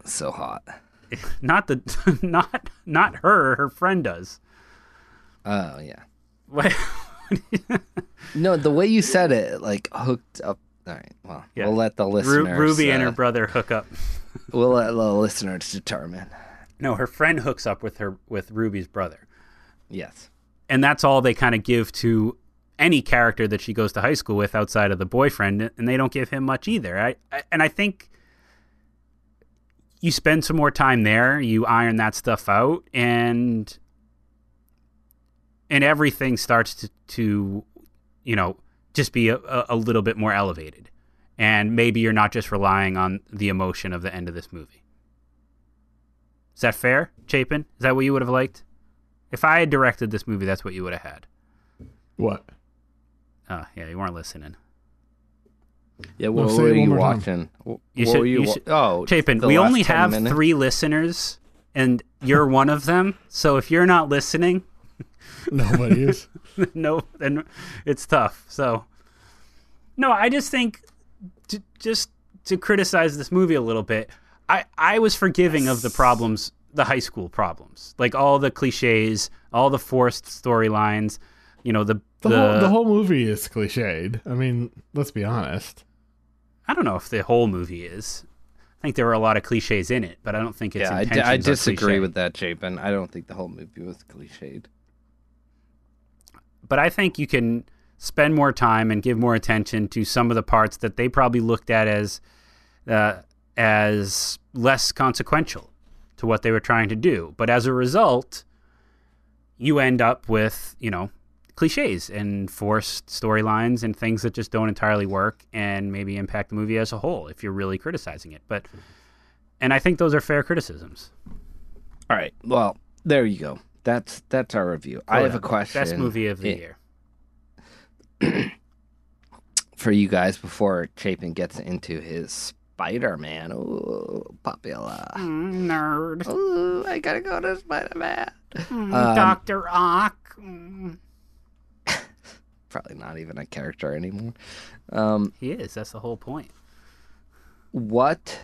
Speaker 7: so hot
Speaker 2: not the not not her her friend does
Speaker 7: oh yeah
Speaker 2: What-
Speaker 7: No, the way you said it, like hooked up. All right, well,
Speaker 2: Yeah.
Speaker 7: we'll let the
Speaker 2: Ru-
Speaker 7: listeners.
Speaker 2: ruby and
Speaker 7: uh,
Speaker 2: her brother hook up
Speaker 7: We'll let the listeners determine.
Speaker 2: no her friend hooks up with her with ruby's brother
Speaker 7: Yes.
Speaker 2: and that's all they kind of give to any character that she goes to high school with outside of the boyfriend, and they don't give him much either. I, I and I think you spend some more time there, you iron that stuff out, and and everything starts to, to you know just be a, a a little bit more elevated, and maybe you're not just relying on the emotion of the end of this movie. Is that fair, Chapin? Is that what you would have liked? If I had directed this movie, that's what you would have had.
Speaker 1: What?
Speaker 2: Oh, yeah, you weren't listening.
Speaker 7: Yeah, what,
Speaker 1: say
Speaker 7: what
Speaker 1: it
Speaker 7: are
Speaker 1: one
Speaker 7: you watching? Wh-
Speaker 2: You
Speaker 7: what
Speaker 2: should-
Speaker 7: were you
Speaker 2: you should-
Speaker 7: oh,
Speaker 2: Chapin, we only have
Speaker 7: minutes?
Speaker 2: three listeners, and you're one of them. So if you're not listening,
Speaker 1: Nobody is.
Speaker 2: no, and it's tough. So, no, I just think to, just to criticize this movie a little bit, I, I was forgiving of the problems, the high school problems, like all the cliches, all the forced storylines, you know, the,
Speaker 1: The, whole the whole movie is cliched. I mean, let's be honest.
Speaker 2: I don't know if the whole movie is. I think there were a lot of cliches in it, but I don't think it's
Speaker 7: Yeah, I, d-
Speaker 2: intentions
Speaker 7: I disagree
Speaker 2: cliche.
Speaker 7: with that, Chapin. I don't think the whole movie was cliched.
Speaker 2: but I think you can spend more time and give more attention to some of the parts that they probably looked at as uh, as less consequential to what they were trying to do. But as a result, you end up with you know cliches and forced storylines and things that just don't entirely work and maybe impact the movie as a whole if you're really criticizing it. But and I think those are fair criticisms.
Speaker 7: All right. Well, there you go. That's that's our review. I have a question.
Speaker 2: Best movie of the
Speaker 7: i-
Speaker 2: year.
Speaker 7: for you guys before Chapin gets into his Spider-Man. Ooh, popular.
Speaker 2: Mm, nerd.
Speaker 7: Ooh, I gotta go to Spider-Man. Um,
Speaker 2: Doctor Ock. Mm.
Speaker 7: Probably not even a character anymore. Um,
Speaker 2: He is. That's the whole point.
Speaker 7: what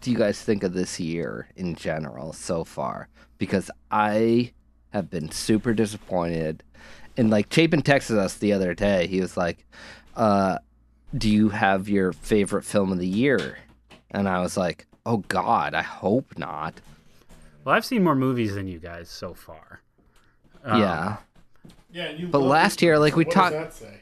Speaker 7: do you guys think of this year in general so far? Because I have been super disappointed. And like Chapin texted us the other day, he was like, uh, "Do you have your favorite film of the year?" And I was like, "Oh God, I hope not."
Speaker 2: Well, I've seen more movies than you guys so far. Um,
Speaker 7: yeah,
Speaker 1: Yeah, you
Speaker 7: But last year, like, we
Speaker 1: what
Speaker 7: talked-
Speaker 1: Does that say?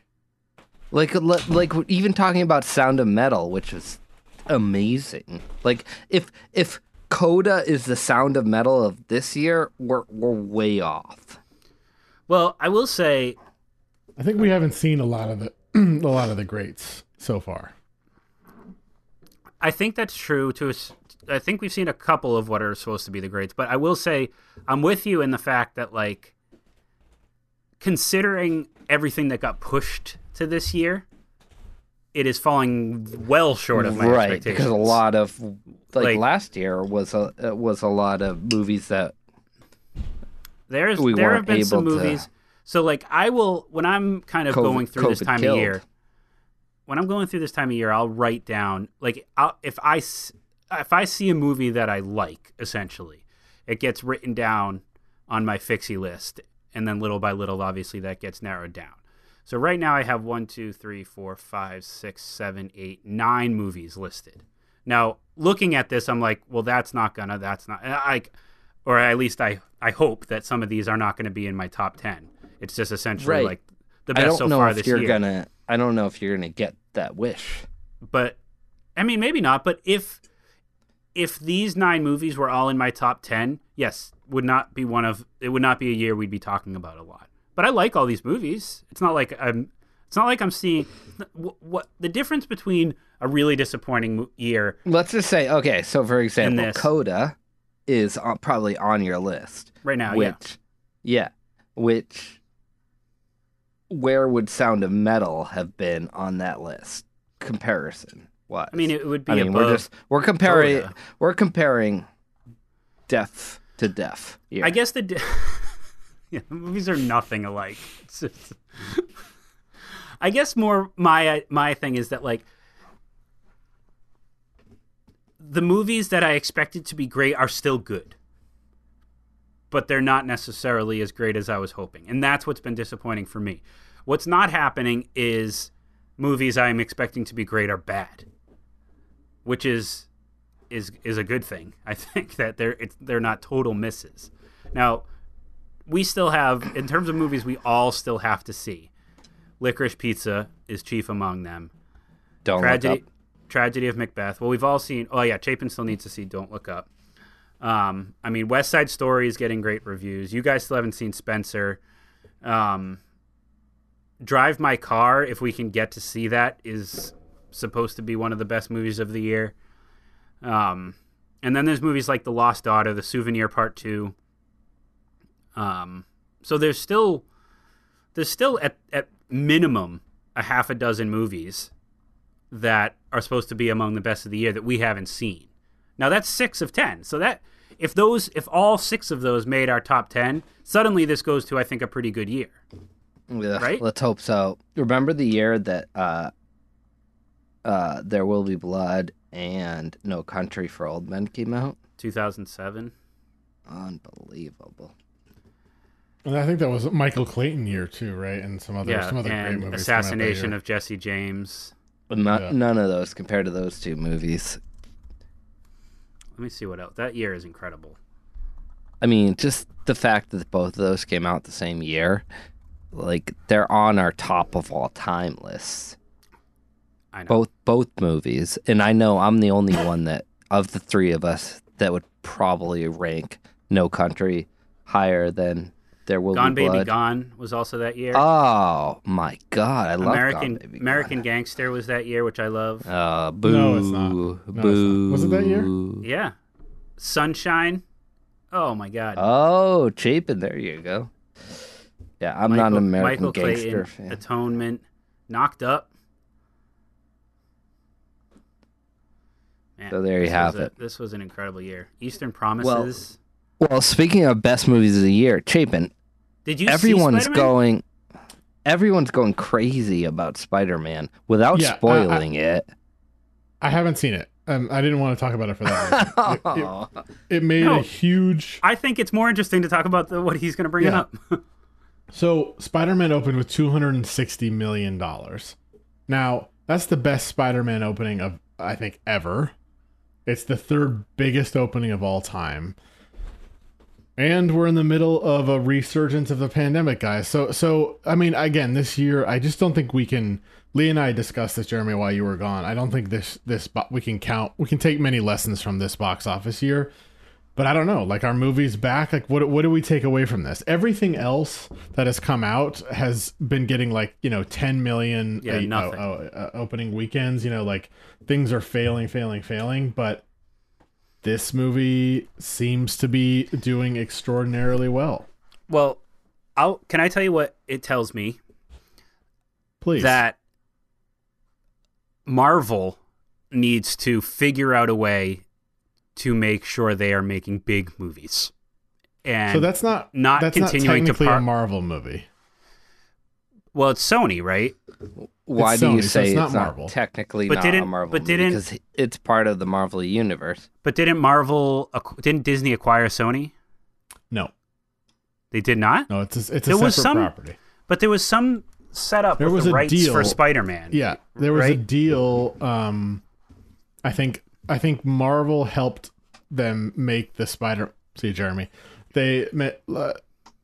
Speaker 7: like like even talking about Sound of Metal, which was amazing. Like if if Coda is the Sound of Metal of this year, we're we're way off.
Speaker 2: Well, I will say,
Speaker 1: I think we haven't seen a lot of the a lot of the greats so far.
Speaker 2: I think that's true. To a s I think we've seen a couple of what are supposed to be the greats, but I will say I'm with you in the fact that like considering everything that got pushed to this year, it is falling well short of my
Speaker 7: right,
Speaker 2: expectations.
Speaker 7: because a lot of like,
Speaker 2: Like-
Speaker 7: last year was a was a lot of movies that
Speaker 2: There's
Speaker 7: we
Speaker 2: there have been some movies. So like I will when I'm kind of
Speaker 7: COVID
Speaker 2: going through this time
Speaker 7: killed.
Speaker 2: of year. When I'm going through this time of year, I'll write down like I'll, if I if I see a movie that I like, essentially, it gets written down on my fixie list, and then little by little, obviously, that gets narrowed down. So right now, I have one, two, three, four, five, six, seven, eight, nine movies listed. Now, looking at this, I'm like, well, that's not gonna, that's not, I, or at least I, I hope that some of these are not going to be in my top ten. It's just essentially
Speaker 7: Right.
Speaker 2: like the best I
Speaker 7: don't
Speaker 2: so
Speaker 7: know
Speaker 2: far
Speaker 7: if
Speaker 2: this
Speaker 7: you're
Speaker 2: year.
Speaker 7: gonna I don't know if you're gonna get that wish.
Speaker 2: but I mean, maybe not. But if if these nine movies were all in my top ten, yes, would not be one of it. Would not be a year we'd be talking about a lot. But I like all these movies. It's not like I'm. It's not like I'm seeing what, what the difference between a really disappointing year.
Speaker 7: Let's just say okay. So for example,
Speaker 2: this.
Speaker 7: Coda is on, probably on your list.
Speaker 2: Right now,
Speaker 7: which
Speaker 2: yeah.
Speaker 7: yeah. which where would Sound of Metal have been on that list comparison? What
Speaker 2: I mean, it would be
Speaker 7: I mean, we're just we're comparing we're comparing death to death. Here.
Speaker 2: I guess the di- yeah, the movies are nothing alike. Just- I guess more my my thing is that like the movies that I expected to be great are still good, but they're not necessarily as great as I was hoping, and that's what's been disappointing for me. What's not happening is movies I'm expecting to be great are bad, which is is is a good thing. I think that they're it's, they're not total misses. Now, we still have in terms of movies we all still have to see. Licorice Pizza is chief among them.
Speaker 7: Don't
Speaker 2: Tragedy,
Speaker 7: look up.
Speaker 2: Tragedy of Macbeth. Well, we've all seen. Oh yeah, Chapin still needs to see. Don't look up. Um, I mean, West Side Story is getting great reviews. You guys still haven't seen Spencer. Um, Drive My Car, if we can get to see that, is supposed to be one of the best movies of the year. Um, and then there's movies like The Lost Daughter, The Souvenir Part Two. Um, so there's still there's still at at minimum a half a dozen movies that are supposed to be among the best of the year that we haven't seen. Now that's six of ten. So that if those if all six of those made our top ten, suddenly this goes to I think a pretty good year.
Speaker 7: Ugh,
Speaker 2: right?
Speaker 7: Let's hope so. Remember the year that uh, uh, There Will Be Blood and No Country for Old Men came out?
Speaker 2: 2007.
Speaker 7: Unbelievable.
Speaker 1: And I think that was Michael Clayton year too, right? And some other
Speaker 2: Yeah,
Speaker 1: some other great
Speaker 2: and
Speaker 1: movies.
Speaker 2: Assassination of Jesse James.
Speaker 7: But not,
Speaker 1: Yeah.
Speaker 7: None of those compared to those two movies.
Speaker 2: Let me see what else. That year is incredible.
Speaker 7: I mean, just the fact that both of those came out the same year, like they're on our top of all time lists.
Speaker 2: I know.
Speaker 7: Both both movies, and I know I'm the only one that of the three of us that would probably rank No Country higher than There Will
Speaker 2: Gone
Speaker 7: Be
Speaker 2: Baby
Speaker 7: Blood.
Speaker 2: Gone was also that year.
Speaker 7: Oh my god, I love
Speaker 2: American
Speaker 7: Gone Baby Gone.
Speaker 2: American Gangster was that year, which I love.
Speaker 7: Uh, boo.
Speaker 1: No, it's not. No, it's not.
Speaker 7: boo.
Speaker 1: Was it that year?
Speaker 2: yeah. Sunshine. Oh my god.
Speaker 7: Oh, Chapin, there you go. Yeah, I'm not an American
Speaker 2: Michael
Speaker 7: gangster
Speaker 2: Clayton,
Speaker 7: fan.
Speaker 2: Atonement, Knocked Up. Man,
Speaker 7: So there you
Speaker 2: this
Speaker 7: have
Speaker 2: was a-
Speaker 7: it.
Speaker 2: This was an incredible year. Eastern Promises.
Speaker 7: Well, well, speaking of best movies of the year, Chapin,
Speaker 2: Did you?
Speaker 7: everyone's
Speaker 2: see
Speaker 7: going everyone's going crazy about Spider-Man without
Speaker 1: Yeah, I-
Speaker 7: spoiling it.
Speaker 1: I haven't seen it. Um, I didn't want to talk about it for that. reason. It, it, it made
Speaker 2: No.
Speaker 1: a huge.
Speaker 2: I think it's more interesting to talk about the, what he's going to bring
Speaker 1: Yeah.
Speaker 2: up.
Speaker 1: So Spider-Man opened with 260 million dollars. Now that's the best Spider-Man opening of I think ever. It's the third biggest opening of all time. And we're in the middle of a resurgence of the pandemic, guys. So, so I mean, again, this year, I just don't think we can. Lee and I discussed this, Jeremy, while you were gone. I don't think this this we can count. We can take many lessons from this box office year, but I don't know. Like our movies back, like what what do we take away from this? Everything else that has come out has been getting like you know 10 million
Speaker 2: Yeah,
Speaker 1: uh,
Speaker 2: nothing.
Speaker 1: uh, uh, opening weekends. You know, like things are failing, failing, failing. But this movie seems to be doing extraordinarily well.
Speaker 2: well, I'll, can I tell you what it tells me?
Speaker 1: Please,
Speaker 2: that Marvel needs to figure out a way to make sure they are making big movies. And
Speaker 1: so that's not
Speaker 2: not
Speaker 1: that's
Speaker 2: continuing to
Speaker 1: not technically
Speaker 2: par-
Speaker 1: a Marvel movie.
Speaker 2: well, it's Sony, right?
Speaker 7: Why
Speaker 1: It's
Speaker 7: do you
Speaker 1: Sony, so
Speaker 7: say
Speaker 1: it's
Speaker 7: it's,
Speaker 1: not
Speaker 7: not,
Speaker 1: Marvel.
Speaker 7: technically
Speaker 2: But
Speaker 7: not
Speaker 2: didn't-
Speaker 7: a Marvel
Speaker 2: but
Speaker 7: movie?
Speaker 2: didn't-
Speaker 7: because it's part of the Marvel universe.
Speaker 2: But didn't Marvel ac- didn't Disney acquire Sony?
Speaker 1: No,
Speaker 2: They did not.
Speaker 1: no, it's a, it's a
Speaker 2: There
Speaker 1: separate
Speaker 2: was some-
Speaker 1: property.
Speaker 2: But there was some setup
Speaker 1: There
Speaker 2: with
Speaker 1: was
Speaker 2: the
Speaker 1: a
Speaker 2: rights
Speaker 1: deal-
Speaker 2: for Spider-Man.
Speaker 1: Yeah, there was a deal. Um, I think I think Marvel helped them make the Spider. See, Jeremy, they met. Uh,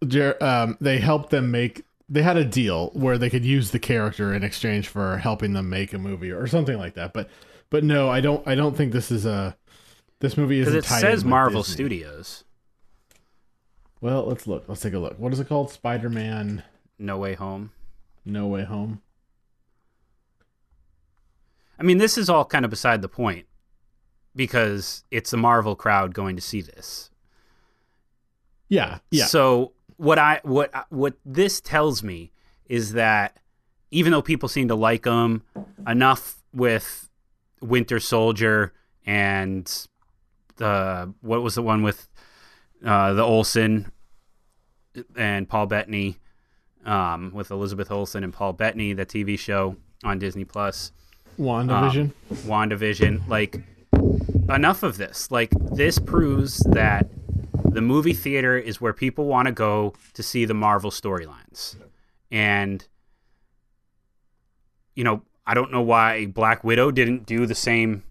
Speaker 1: Jer- um, they helped them make. They had a deal where they could use the character in exchange for helping them make a movie or something like that. But, but no, I don't. I don't think this is a. This movie isn't
Speaker 2: it says Marvel
Speaker 1: Disney.
Speaker 2: Studios.
Speaker 1: Well, let's look. Let's take a look. What is it called? Spider-Man:
Speaker 2: No Way Home.
Speaker 1: No Way Home.
Speaker 2: I mean, this is all kind of beside the point because it's the Marvel crowd going to see this.
Speaker 1: Yeah, yeah.
Speaker 2: So what I what what this tells me is that even though people seem to like them enough with Winter Soldier and the what was the one with uh, the Olsen and Paul Bettany um, with Elizabeth Olsen and Paul Bettany, the TV show on Disney Plus.
Speaker 1: WandaVision.
Speaker 2: WandaVision. Like, enough of this. Like, this proves that the movie theater is where people want to go to see the Marvel storylines. And, you know, I don't know why Black Widow didn't do the same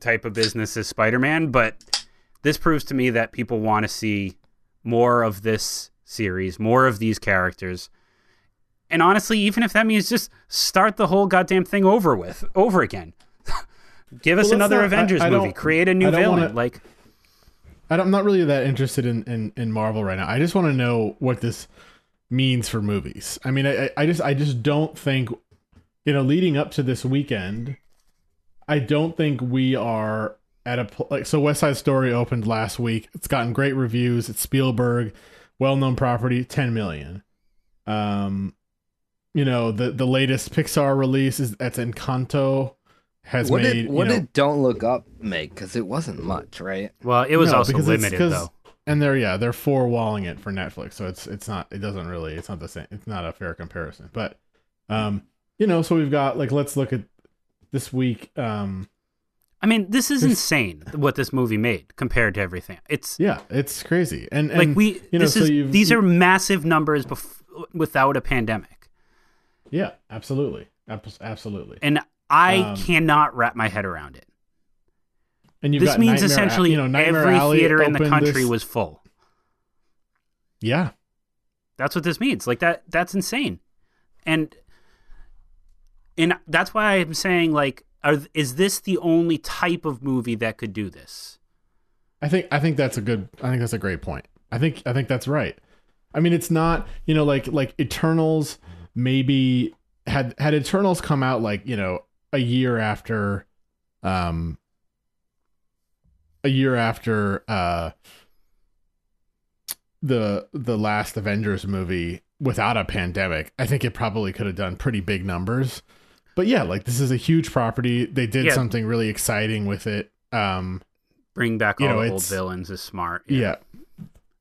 Speaker 2: type of business as Spider Man, but this proves to me that people want to see more of this series, more of these characters. and honestly, even if that means just start the whole goddamn thing over with, over again. Give us
Speaker 1: Well,
Speaker 2: another
Speaker 1: not-
Speaker 2: Avengers
Speaker 1: I
Speaker 2: movie. Create a new villain.
Speaker 1: wanna-
Speaker 2: Like,
Speaker 1: I I'm not really that interested in, in, in Marvel right now. I just want to know what this means for movies. I mean, I, I- I just I just don't think, you know, leading up to this weekend, I don't think we are at a like. So West Side Story opened last week. It's gotten great reviews. It's Spielberg, well known property, 10 million. Um, you know the the latest Pixar release is that's Encanto has
Speaker 7: What
Speaker 1: made
Speaker 7: did
Speaker 1: you know,
Speaker 7: did Don't Look Up make? Because it wasn't much, right?
Speaker 2: well, it was
Speaker 1: No,
Speaker 2: also
Speaker 1: because it's-
Speaker 2: limited
Speaker 1: 'cause-
Speaker 2: though.
Speaker 1: And they're yeah, they're four walling it for Netflix, so it's it's not it doesn't really it's not the same it's not a fair comparison. But um, you know, so we've got like let's look at this week. Um,
Speaker 2: I mean, this is insane what this movie made compared to everything. It's
Speaker 1: yeah, it's crazy. And, and
Speaker 2: like we
Speaker 1: you know,
Speaker 2: this
Speaker 1: so
Speaker 2: is
Speaker 1: you've-
Speaker 2: these are massive numbers bef- without a pandemic.
Speaker 1: yeah, absolutely, Abs- absolutely.
Speaker 2: And I
Speaker 1: Um,
Speaker 2: cannot wrap my head around it.
Speaker 1: And you've
Speaker 2: This means
Speaker 1: Nightmare-
Speaker 2: essentially
Speaker 1: you know,
Speaker 2: every
Speaker 1: Alley
Speaker 2: theater in the country
Speaker 1: this-
Speaker 2: was full.
Speaker 1: yeah,
Speaker 2: That's what this means. Like that that's insane. And and that's why I'm saying like are, is this the only type of movie that could do this?
Speaker 1: I think I think that's a good I think that's a great point. I think I think that's right. I mean it's not, you know, like like Eternals maybe had had Eternals come out like, you know, a year after um a year after uh the the last Avengers movie without a pandemic, I think it probably could have done pretty big numbers. But yeah, like this is a huge property. They did
Speaker 2: Yeah.
Speaker 1: something really exciting with it. Um
Speaker 2: Bring back all
Speaker 1: know,
Speaker 2: the old villains is smart.
Speaker 1: yeah.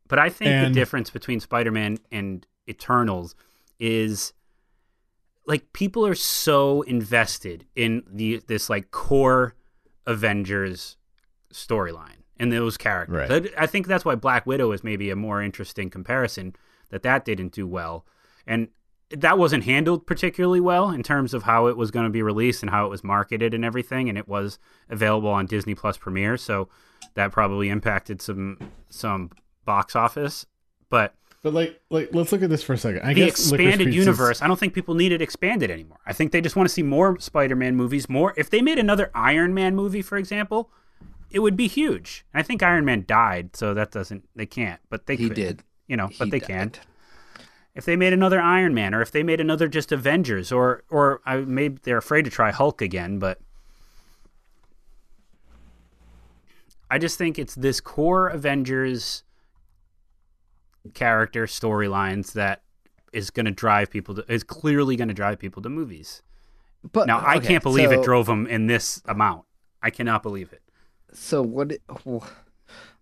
Speaker 2: But I think
Speaker 1: And-
Speaker 2: the difference between Spider-Man and Eternals is like people are so invested in the this like core Avengers storyline and those characters.
Speaker 1: Right.
Speaker 2: That- I think that's why Black Widow is maybe a more interesting comparison that that didn't do well. And that wasn't handled particularly well in terms of how it was going to be released and how it was marketed and everything and it was available on Disney Plus Premiere so that probably impacted some some box office but
Speaker 1: But like, like, let's look at this for a second. I
Speaker 2: the
Speaker 1: guess
Speaker 2: expanded
Speaker 1: Pizza's-
Speaker 2: universe I don't think people need it expanded anymore I think they just want to see more Spider-Man movies more if they made another Iron Man movie for example it would be huge I think Iron Man died so that doesn't they can't but they
Speaker 7: He
Speaker 2: could,
Speaker 7: did.
Speaker 2: you know but they
Speaker 7: died.
Speaker 2: can if they made another Iron Man or if they made another just Avengers or or I maybe they're afraid to try Hulk again, but I just think it's this core Avengers character storylines that is going to drive people to is clearly going to drive people to movies.
Speaker 7: But
Speaker 2: Now, I
Speaker 7: okay,
Speaker 2: can't believe
Speaker 7: so-
Speaker 2: it drove them in this amount. I cannot believe it.
Speaker 7: So what? it-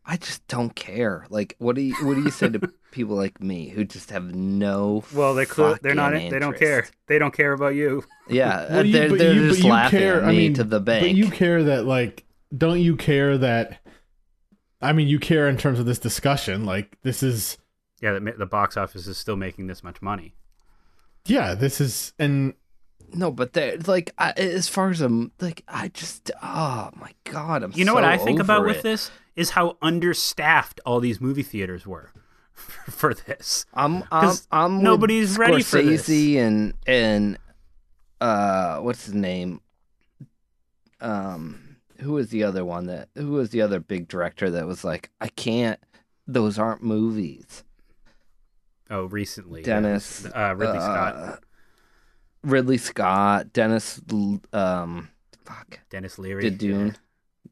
Speaker 7: I just don't care. Like, what do you what do you say to people like me who just have no?
Speaker 2: Well, they're cl- they're not
Speaker 7: fucking
Speaker 2: they don't care. They don't care about you.
Speaker 7: Yeah,
Speaker 1: Well, uh, you-
Speaker 7: they're,
Speaker 1: but
Speaker 7: they're
Speaker 1: you-
Speaker 7: just laughing
Speaker 1: care-
Speaker 7: at
Speaker 1: I
Speaker 7: me
Speaker 1: mean,
Speaker 7: to the bank.
Speaker 1: But you care that, like, don't you care that? I mean, you care in terms of this discussion. Like, this is,
Speaker 2: Yeah, the, the box office is still making this much money.
Speaker 1: yeah, this is, and
Speaker 7: No, but they're like I, as far as I'm like I just oh my god I'm
Speaker 2: You know what I think about
Speaker 7: over
Speaker 2: with this is how understaffed all these movie theaters were for this.
Speaker 7: I'm I'm
Speaker 2: 'Cause
Speaker 7: I'm with
Speaker 2: nobody's ready for this.
Speaker 7: Scorsese and and uh what's his name um who was the other one that who was the other big director that was like I can't those aren't movies
Speaker 2: Oh, recently,
Speaker 7: Dennis
Speaker 2: uh, Ridley Scott,
Speaker 7: uh, Ridley Scott Dennis L- um fuck.
Speaker 2: Denis Leary,
Speaker 7: did Dune.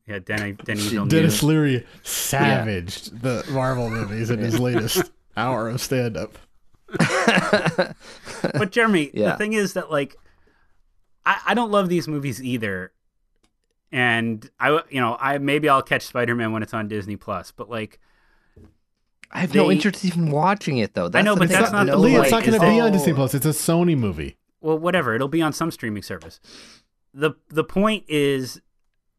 Speaker 2: Yeah, Denny, Denny
Speaker 7: Did
Speaker 2: Villeneuve.
Speaker 1: Denis Leary savaged the Marvel movies in his latest hour of stand up.
Speaker 2: But Jeremy,
Speaker 7: Yeah.
Speaker 2: the thing is that like, I, I don't love these movies either, and I you know I maybe I'll catch Spider Man when it's on Disney Plus, but like
Speaker 7: I have no interest in watching it though That's
Speaker 2: know, but that's not the
Speaker 7: No,
Speaker 1: Lee, it's not going to be on Disney Plus. It's a Sony movie.
Speaker 2: well whatever it'll be on some streaming service. the The point is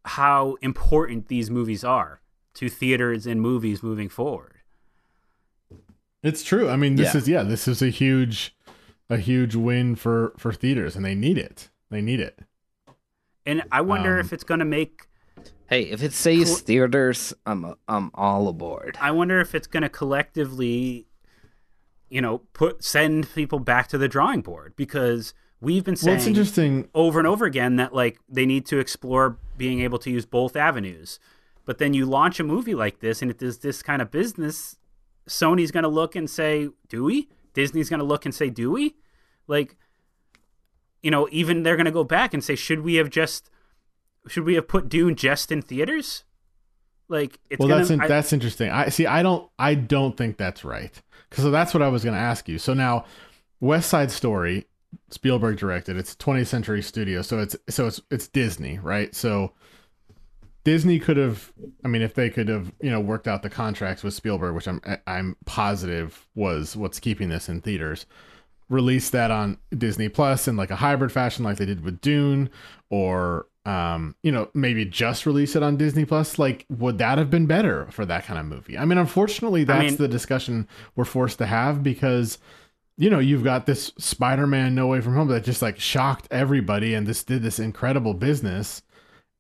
Speaker 2: how important these movies are to theaters and movies moving forward.
Speaker 1: It's true. I mean, this
Speaker 7: Yeah.
Speaker 1: is yeah, this is a huge, a huge win for for theaters, and they need it. They need it.
Speaker 2: And I wonder
Speaker 1: Um,
Speaker 2: if it's going to make
Speaker 7: Hey, if it says
Speaker 2: Cool.
Speaker 7: theaters, I'm I'm all aboard.
Speaker 2: I wonder if it's going to collectively, you know, put send people back to the drawing board because we've been saying
Speaker 1: it's interesting.
Speaker 2: over and over again that like they need to explore being able to use both avenues. But then you launch a movie like this and it does this kind of business, Sony's going to look and say, "Do we?" Disney's going to look and say, "Do we?" Like you know, even they're going to go back and say, "Should we have just should we have put Dune just in theaters?" Like it's
Speaker 1: well,
Speaker 2: gonna,
Speaker 1: that's in,
Speaker 2: I-
Speaker 1: that's interesting. I see. I don't. I don't think that's right. Because that's what I was going to ask you. So now, West Side Story, Spielberg directed. It's 20th Century Studio. So it's so it's it's Disney, right? So Disney could have. I mean, if they could have, you know, worked out the contracts with Spielberg, which I'm I'm positive was what's keeping this in theaters. Release that on Disney Plus in like a hybrid fashion, like they did with Dune, or um, you know, maybe just release it on Disney Plus. Like, would that have been better for that kind of movie? I mean, unfortunately, that's
Speaker 2: mean-
Speaker 1: the discussion we're forced to have because you know you've got this Spider-Man No Way From Home that just like shocked everybody, and this did this incredible business,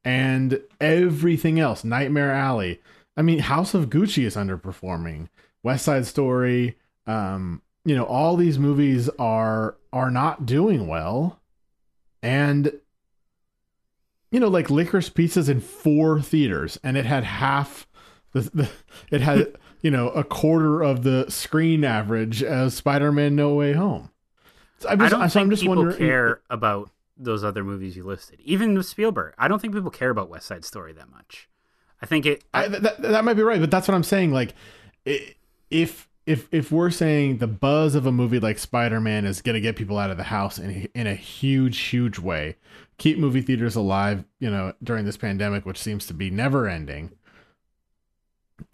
Speaker 1: and everything else, Nightmare Alley. I mean, House of Gucci is underperforming. West Side Story, um, you know, all these movies are are not doing well, and you know, like Licorice Pizza's in four theaters, and it had half the, the it had you know a quarter of the screen average as Spider-Man No Way Home. So I'm
Speaker 2: I
Speaker 1: just,
Speaker 2: don't
Speaker 1: so
Speaker 2: think
Speaker 1: I'm just
Speaker 2: people
Speaker 1: wondering.
Speaker 2: care about those other movies you listed. Even with Spielberg, I don't think people care about West Side Story that much. I think it.
Speaker 1: I, that, that might be right, but that's what I'm saying. Like, i- if if if we're saying the buzz of a movie like Spider Man is going to get people out of the house in in a huge, huge way, keep movie theaters alive, you know, during this pandemic, which seems to be never ending.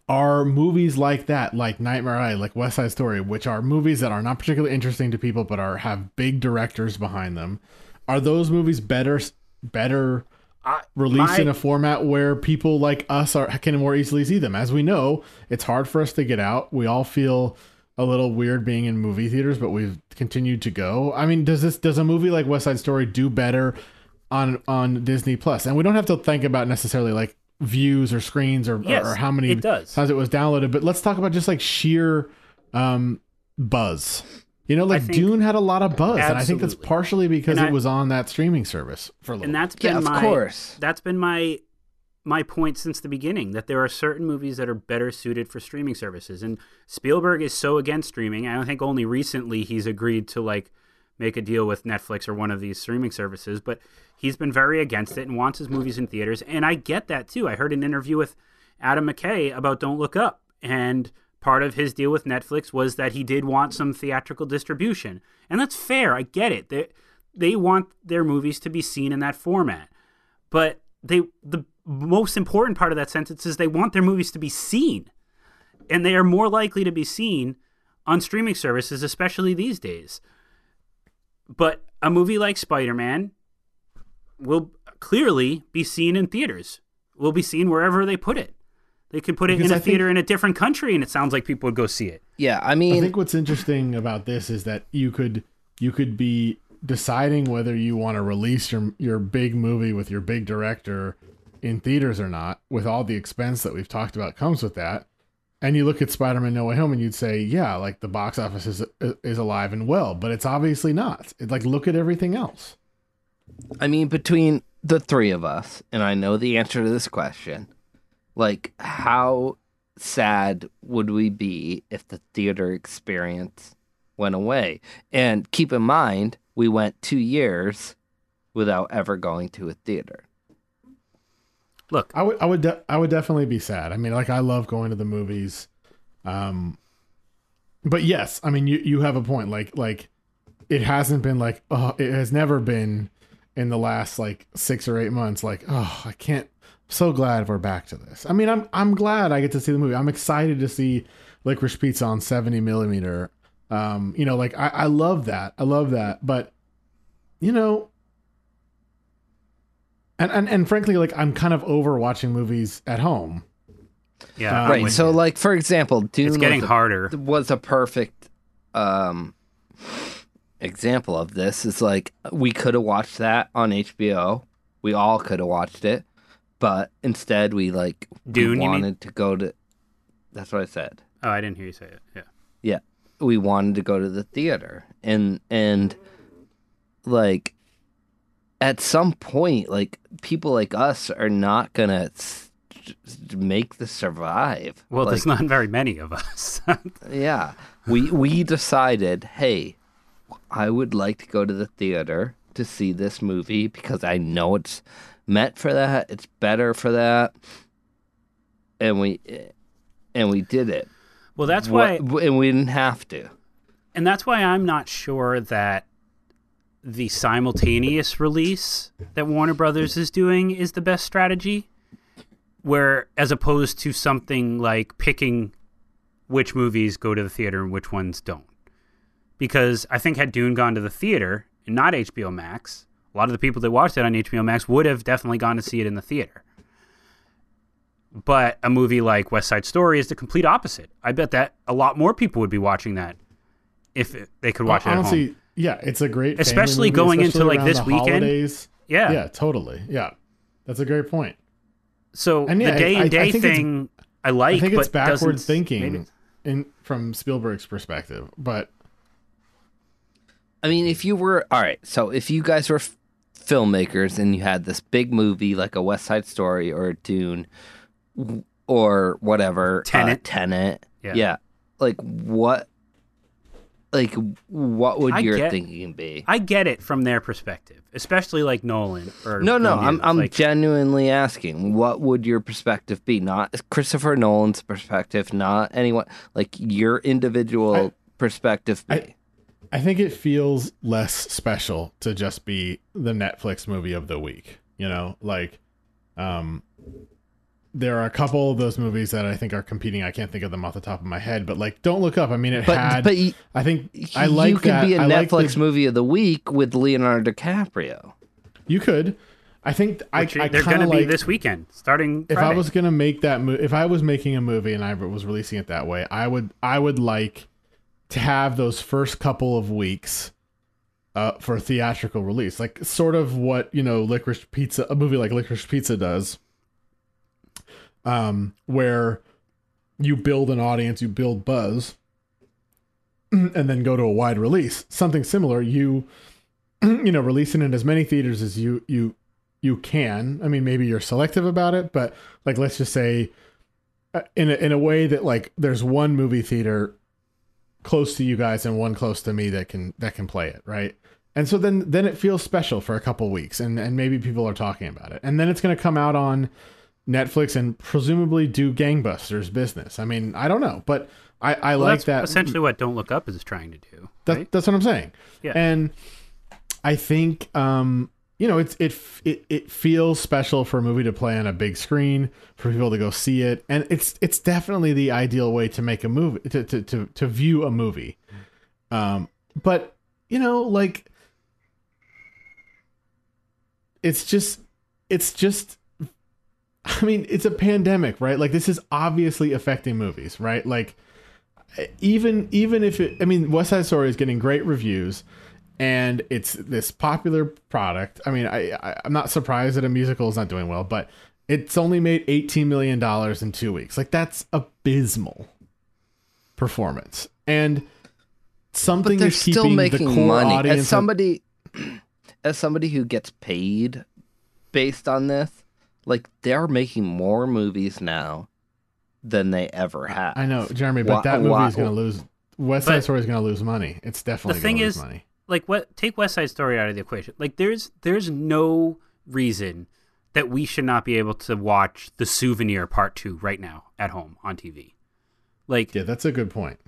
Speaker 1: Are movies like that, like Nightmare Alley, like West Side Story, which are movies that are not particularly interesting to people, but are have big directors behind them, are those movies better better
Speaker 2: I,
Speaker 1: released
Speaker 2: my-
Speaker 1: in a format where people like us are can more easily see them. As we know, it's hard for us to get out. We all feel a little weird being in movie theaters, but we've continued to go. I mean, does this does a movie like West Side Story do better on on Disney Plus? And we don't have to think about necessarily like views or screens or,
Speaker 2: Yes,
Speaker 1: or how many
Speaker 2: it does.
Speaker 1: times it was downloaded, but let's talk about just like sheer um buzz. You know, like
Speaker 2: think-
Speaker 1: Dune had a lot of buzz, and I think that's partially because
Speaker 2: And
Speaker 1: it was on that streaming service for a little.
Speaker 2: and that's been
Speaker 7: Yeah, of
Speaker 2: my
Speaker 7: course.
Speaker 2: that's been my my point since the beginning that there are certain movies that are better suited for streaming services and Spielberg is so against streaming I don't think only recently he's agreed to like make a deal with Netflix or one of these streaming services but he's been very against it and wants his movies in theaters and I get that too I heard an interview with Adam McKay about Don't Look Up and part of his deal with Netflix was that he did want some theatrical distribution. And that's fair. I get it. They they want their movies to be seen in that format. But they the most important part of that sentence is they want their movies to be seen. And they are more likely to be seen on streaming services especially these days. But a movie like spider-man will clearly be seen in theaters will be seen wherever they put it they could put it
Speaker 1: Because
Speaker 2: in a
Speaker 1: I think-
Speaker 2: theater in a different country and it sounds like people would go see it
Speaker 7: Yeah, I mean, I
Speaker 1: think what's interesting about this is that you could you could be deciding whether you want to release your your big movie with your big director in theaters or not, with all the expense that we've talked about comes with that. And you look at Spider-Man: No Way Home, and you'd say, yeah, like the box office is is alive and well, but it's obviously not. It, like look at everything else.
Speaker 7: I mean, between the three of us, and I know the answer to this question, like, how sad would we be if the theater experience went away? And keep in mind, we went two years without ever going to a theater.
Speaker 2: look
Speaker 1: I would I would de- I would definitely be sad. I mean, like I love going to the movies. Um but yes, I mean you you have a point. Like like it hasn't been like oh it has never been in the last like 6 or 8 months like oh I can't I'm so glad we're back to this. I mean I'm I'm glad I get to see the movie. I'm excited to see Licorice Pizza on 70 millimeter. Um you know like I I love that. I love that. But you know and, and and frankly like I'm kind of over watching movies at home.
Speaker 2: yeah
Speaker 1: Uh,
Speaker 7: right. So,
Speaker 2: you.
Speaker 7: like, for example, Dune
Speaker 2: it's getting
Speaker 7: was a-
Speaker 2: harder
Speaker 7: was a perfect um example of this is like we could have watched that on HBO. We all could have watched it, but instead we like we
Speaker 2: Dune, mean?
Speaker 7: wanted to go to That's what I said.
Speaker 2: oh I didn't hear you say it yeah
Speaker 7: Yeah. we wanted to go to the theater and and like at some point like people like us are not gonna s- make the survive
Speaker 2: Well,
Speaker 7: like,
Speaker 2: there's not very many of us.
Speaker 7: yeah we we decided hey i would like to go to the theater to see this movie because i know it's meant for that it's better for that and we and we did it
Speaker 2: well, that's why,
Speaker 7: What- and we didn't have to
Speaker 2: and that's why I'm not sure that the simultaneous release that Warner Brothers is doing is the best strategy. Where, as opposed to something like picking which movies go to the theater and which ones don't. Because I think had Dune gone to the theater and not HBO Max, a lot of the people that watched it on HBO Max would have definitely gone to see it in the theater. But a movie like West Side Story is the complete opposite. I bet that a lot more people would be watching that if they could watch it at
Speaker 1: honestly,
Speaker 2: home.
Speaker 1: yeah, it's a great,
Speaker 2: Especially
Speaker 1: movie,
Speaker 2: going into, like, this weekend.
Speaker 1: holidays.
Speaker 2: Yeah.
Speaker 1: yeah, totally. Yeah, that's a great point.
Speaker 2: So
Speaker 1: And yeah,
Speaker 2: the day
Speaker 1: I- I
Speaker 2: and day
Speaker 1: think it's-
Speaker 2: thing, I like.
Speaker 1: I think it's
Speaker 2: but
Speaker 1: backward thinking
Speaker 2: maybe-
Speaker 1: in from Spielberg's perspective, but
Speaker 7: I mean, if you were all right, so if you guys were f- filmmakers and you had this big movie like a West Side Story or a Dune or whatever,
Speaker 2: Tenet.
Speaker 7: uh, Tenet,
Speaker 2: Yeah.
Speaker 7: yeah. like what, like what would
Speaker 2: I
Speaker 7: your
Speaker 2: get-
Speaker 7: thinking be?
Speaker 2: I get it from their perspective, especially like Nolan or
Speaker 7: no, no,
Speaker 2: Villeneuve.
Speaker 7: I'm I'm
Speaker 2: like,
Speaker 7: genuinely asking, what would your perspective be? Not Christopher Nolan's perspective, not anyone like your individual
Speaker 1: I-
Speaker 7: perspective. Be.
Speaker 1: I- I think it feels less special to just be the Netflix movie of the week. You know, like, um, there are a couple of those movies that I think are competing. I can't think of them off the top of my head, but like, don't look up. I mean, it
Speaker 7: but
Speaker 1: had.
Speaker 7: but y-
Speaker 1: I think I like
Speaker 7: you could
Speaker 1: that.
Speaker 7: be a
Speaker 1: I like
Speaker 7: Netflix
Speaker 1: the-
Speaker 7: movie of the week with Leonardo DiCaprio.
Speaker 1: You could. I think I,
Speaker 2: which
Speaker 1: I
Speaker 2: they're going
Speaker 1: of
Speaker 2: to be this weekend, starting.
Speaker 1: if I was gonna make that movie, if I was making a movie and I was releasing it that way, I would I would like to have those first couple of weeks uh, for a theatrical release, like sort of what you know, Licorice Pizza, a movie like Licorice Pizza does, um, where you build an audience, you build buzz, and then go to a wide release. Something similar, you you know, releasing in as many theaters as you you you can. I mean, maybe you're selective about it, but like let's just say uh, in a, in a way that like there's one movie theater close to you guys and one close to me that can that can play it, right? And so then then it feels special for a couple weeks and and maybe people are talking about it. And then it's going to come out on Netflix and presumably do gangbusters business. I mean, I don't know, but I I
Speaker 2: Well,
Speaker 1: like
Speaker 2: that's
Speaker 1: that
Speaker 2: essentially what Don't Look Up is trying to do.
Speaker 1: that,
Speaker 2: right?
Speaker 1: That's what I'm saying.
Speaker 2: Yeah.
Speaker 1: And I think um, you know, it's it it it feels special for a movie to play on a big screen for people to go see it, and it's it's definitely the ideal way to make a movie to to to, to view a movie. Um, but you know, like it's just it's just I mean, it's a pandemic, right? Like this is obviously affecting movies, right? Like even even if it I mean West Side Story is getting great reviews and it's this popular product. I mean, I, I I'm not surprised that a musical is not doing well, but it's only made 18 million dollars in 2 weeks. Like that's abysmal performance. And something
Speaker 7: But they're
Speaker 1: is
Speaker 7: still
Speaker 1: keeping
Speaker 7: making
Speaker 1: the core
Speaker 7: money.
Speaker 1: audience
Speaker 7: As
Speaker 1: of-
Speaker 7: somebody, as somebody who gets paid based on this, like they're making more movies now than they ever have.
Speaker 1: I know, Jeremy, but
Speaker 7: Why-
Speaker 1: that movie
Speaker 7: why-
Speaker 1: is going to lose West Side Story is going to lose money. It's definitely
Speaker 2: The thing
Speaker 1: going to lose
Speaker 2: is-
Speaker 1: money.
Speaker 2: Like what take West Side Story out of the equation. Like there's there's no reason that we should not be able to watch The Souvenir Part 2 right now at home on TV. Like
Speaker 1: Yeah, that's a good point.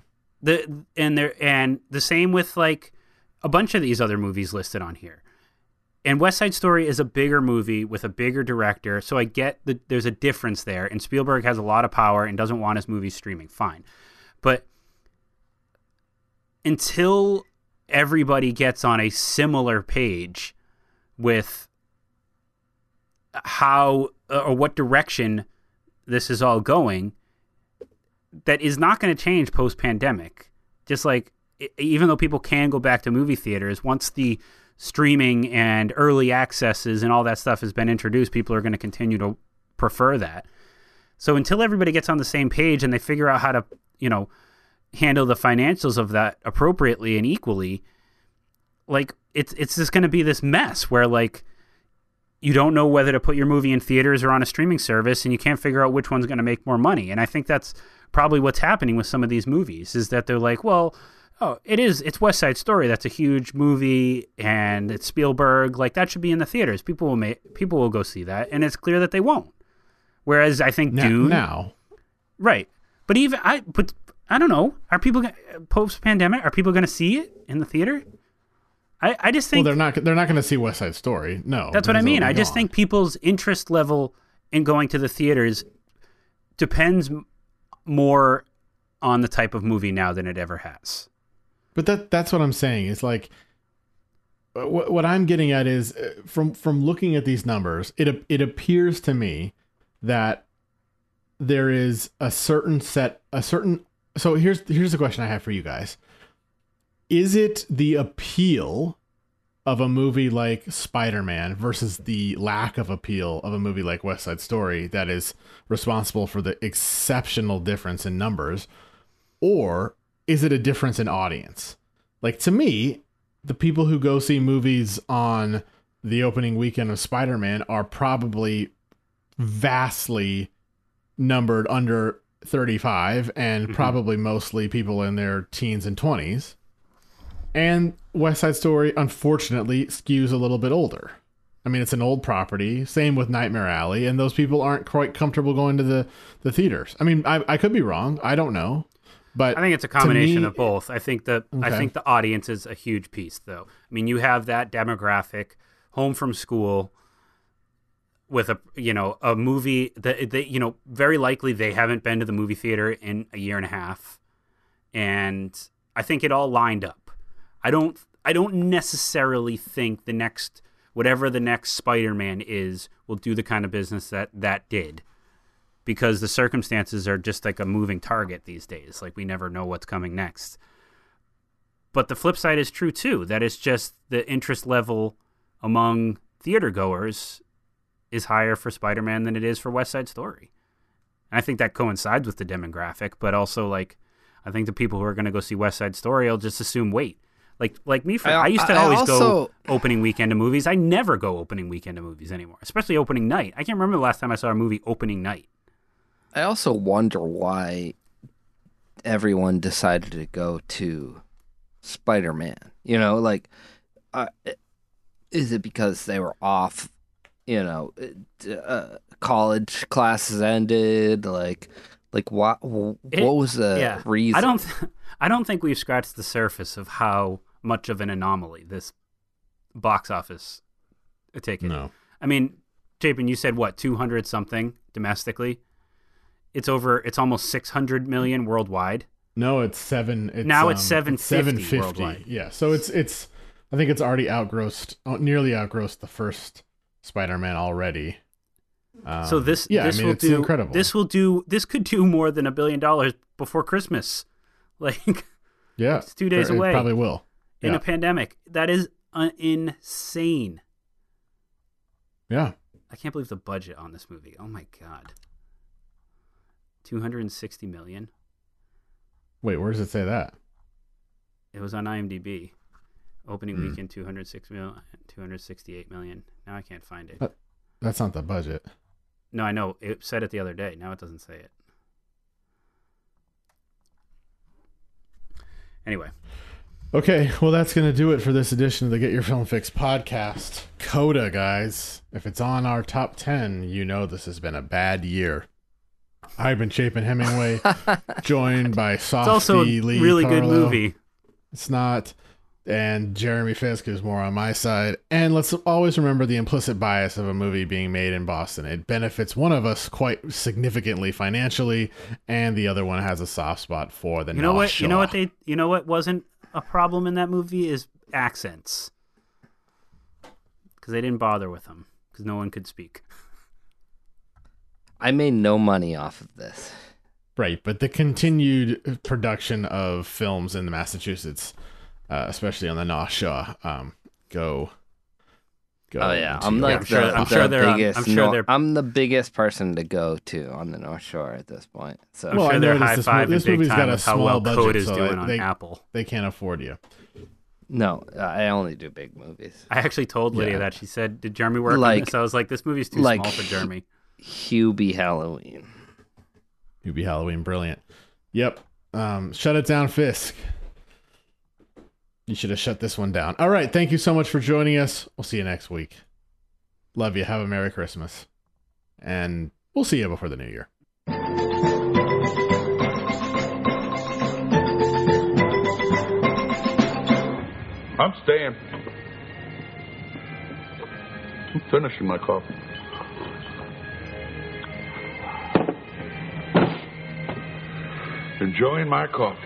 Speaker 2: the and there and the same with like a bunch of these other movies listed on here. And West Side Story is a bigger movie with a bigger director, so I get that there's a difference there. And Spielberg has a lot of power and doesn't want his movies streaming. Fine, but until everybody gets on a similar page with how uh, or what direction this is all going, that is not going to change post pandemic. Just like even though people can go back to movie theaters, once the streaming and early accesses and all that stuff has been introduced, people are going to continue to prefer that. So until everybody gets on the same page and they figure out how to, you know, handle the financials of that appropriately and equally, like it's it's just going to be this mess where like you don't know whether to put your movie in theaters or on a streaming service and you can't figure out which one's going to make more money. And I think that's probably what's happening with some of these movies is that they're like, well, oh, it is it's West Side Story. That's a huge movie and it's Spielberg. Like that should be in the theaters. People will make people will go see that and it's clear that they won't. Whereas I think
Speaker 1: Now,
Speaker 2: Dune
Speaker 1: now
Speaker 2: Right. But even I but I don't know. Are people post pandemic are people going to see it in the theater? I I just
Speaker 1: well,
Speaker 2: think
Speaker 1: they're not. They're not going to see West Side Story. No,
Speaker 2: that's what I mean. I just
Speaker 1: gone.
Speaker 2: think people's interest level in going to the theaters depends more on the type of movie now than it ever has.
Speaker 1: But that that's what I'm saying. Is like what, what I'm getting at is uh, from from looking at these numbers, it it appears to me that there is a certain set a certain so here's here's the question I have for you guys. Is it the appeal of a movie like Spider-Man versus the lack of appeal of a movie like West Side Story that is responsible for the exceptional difference in numbers or is it a difference in audience? Like to me, the people who go see movies on the opening weekend of Spider-Man are probably vastly numbered under 35 and mm-hmm. probably mostly people in their teens and 20s. And West Side Story unfortunately skews a little bit older. I mean, it's an old property. Same with Nightmare Alley, and those people aren't quite comfortable going to the, the theaters. I mean, I, I could be wrong. I don't know, but
Speaker 2: I think it's a combination
Speaker 1: me-
Speaker 2: of both. I think the I think the audience is a huge piece, though. I mean, you have that demographic, home from school, with a you know a movie that they you know very likely they haven't been to the movie theater in a year and a half, and I think it all lined up. I don't I don't necessarily think the next whatever the next Spider-Man is will do the kind of business that that did because the circumstances are just like a moving target these days. Like we never know what's coming next. But the flip side is true too. That it's just the interest level among theater goers is higher for Spider-Man than it is for West Side Story. And I think that coincides with the demographic, but also like I think the people who are going to go see West Side Story will just assume wait. Like like me, for, I,
Speaker 7: I-
Speaker 2: used to
Speaker 7: I
Speaker 2: always
Speaker 7: also-
Speaker 2: go opening weekend to movies. I never go opening weekend to movies anymore, especially opening night. I can't remember the last time I saw a movie opening night.
Speaker 7: I also wonder why everyone decided to go to Spider Man. You know, like, uh, is it because they were off? You know, uh, college classes ended. Like, like what? What
Speaker 2: It-
Speaker 7: was the reason?
Speaker 2: I don't. Th- I don't think we've scratched the surface of how much of an anomaly this box office ticket.
Speaker 1: No.
Speaker 2: I mean, Chapin, you said what two hundred something domestically. It's over. It's almost six hundred million worldwide.
Speaker 1: No, it's seven. It's,
Speaker 2: Now it's
Speaker 1: um,
Speaker 2: 750 worldwide.
Speaker 1: Yeah, so it's it's. I think it's already outgrossed, oh, nearly outgrossed the first Spider-Man already. Um,
Speaker 2: so this,
Speaker 1: yeah,
Speaker 2: this
Speaker 1: I mean,
Speaker 2: will
Speaker 1: it's
Speaker 2: do.
Speaker 1: incredible.
Speaker 2: This will do. This could do more than a billion dollars before Christmas. Like
Speaker 1: yeah,
Speaker 2: it's two days
Speaker 1: it
Speaker 2: away.
Speaker 1: Probably will.
Speaker 2: in
Speaker 1: Yeah.
Speaker 2: a pandemic, that is uh, insane.
Speaker 1: Yeah,
Speaker 2: I can't believe the budget on this movie. Oh my god. 260 million.
Speaker 1: wait, where does it say that?
Speaker 2: It was on IMDb. Opening
Speaker 1: Hmm.
Speaker 2: weekend 206 million, 268 million. Now I can't find it.
Speaker 1: Uh, That's not the budget.
Speaker 2: No, I know. It said it the other day. Now it doesn't say it. Anyway,
Speaker 1: Okay, well, that's going to do it for this edition of the Get Your Film Fix podcast. Coda, guys. If it's on our top 10, you know this has been a bad year. I've been Chapin Hemingway, joined by Softy it's
Speaker 2: also a
Speaker 1: Lee
Speaker 2: really good movie.
Speaker 1: It's not. And Jeremy Fisk is more on my side. And let's always remember the implicit bias of a movie being made in Boston. It benefits one of us quite significantly financially, and the other one has a soft spot for the
Speaker 2: You know what?
Speaker 1: North
Speaker 2: You know what they? You know what wasn't a problem in that movie is accents, because they didn't bother with them because no one could speak.
Speaker 7: I made no money off of this.
Speaker 1: Right, but the continued production of films in Massachusetts, uh, especially on the North Shore, um, go go.
Speaker 7: Oh yeah, I'm
Speaker 1: your
Speaker 7: like
Speaker 2: I'm sure-
Speaker 7: the,
Speaker 2: I'm
Speaker 7: the
Speaker 2: sure they're
Speaker 7: biggest.
Speaker 2: I'm sure they're-
Speaker 7: I'm the biggest person to go to on the North Shore at this point. So
Speaker 1: Well, I
Speaker 2: sure they're high
Speaker 1: this
Speaker 2: five
Speaker 1: mo-
Speaker 2: and
Speaker 1: this
Speaker 2: big
Speaker 1: movie's got a
Speaker 2: how
Speaker 1: small
Speaker 2: well
Speaker 1: budget,
Speaker 2: Code is
Speaker 1: so
Speaker 2: doing
Speaker 1: I-
Speaker 2: on Apple.
Speaker 1: they can't afford you.
Speaker 7: no, uh, I only do big movies.
Speaker 2: I actually told Lydia
Speaker 1: Yeah.
Speaker 2: that. She said, "Did Jeremy work on
Speaker 7: Like-
Speaker 2: this?" I was like, "This movie's too
Speaker 7: like-
Speaker 2: small for Jeremy."
Speaker 7: Hubie Halloween.
Speaker 1: You'd Halloween, brilliant. Yep. Um, shut it down, Fisk. You should have shut this one down. All right. Thank you so much for joining us. We'll see you next week. Love you. Have a Merry Christmas. And we'll see you before the new year.
Speaker 5: I'm staying. I'm finishing my coffee. Enjoying my coffee.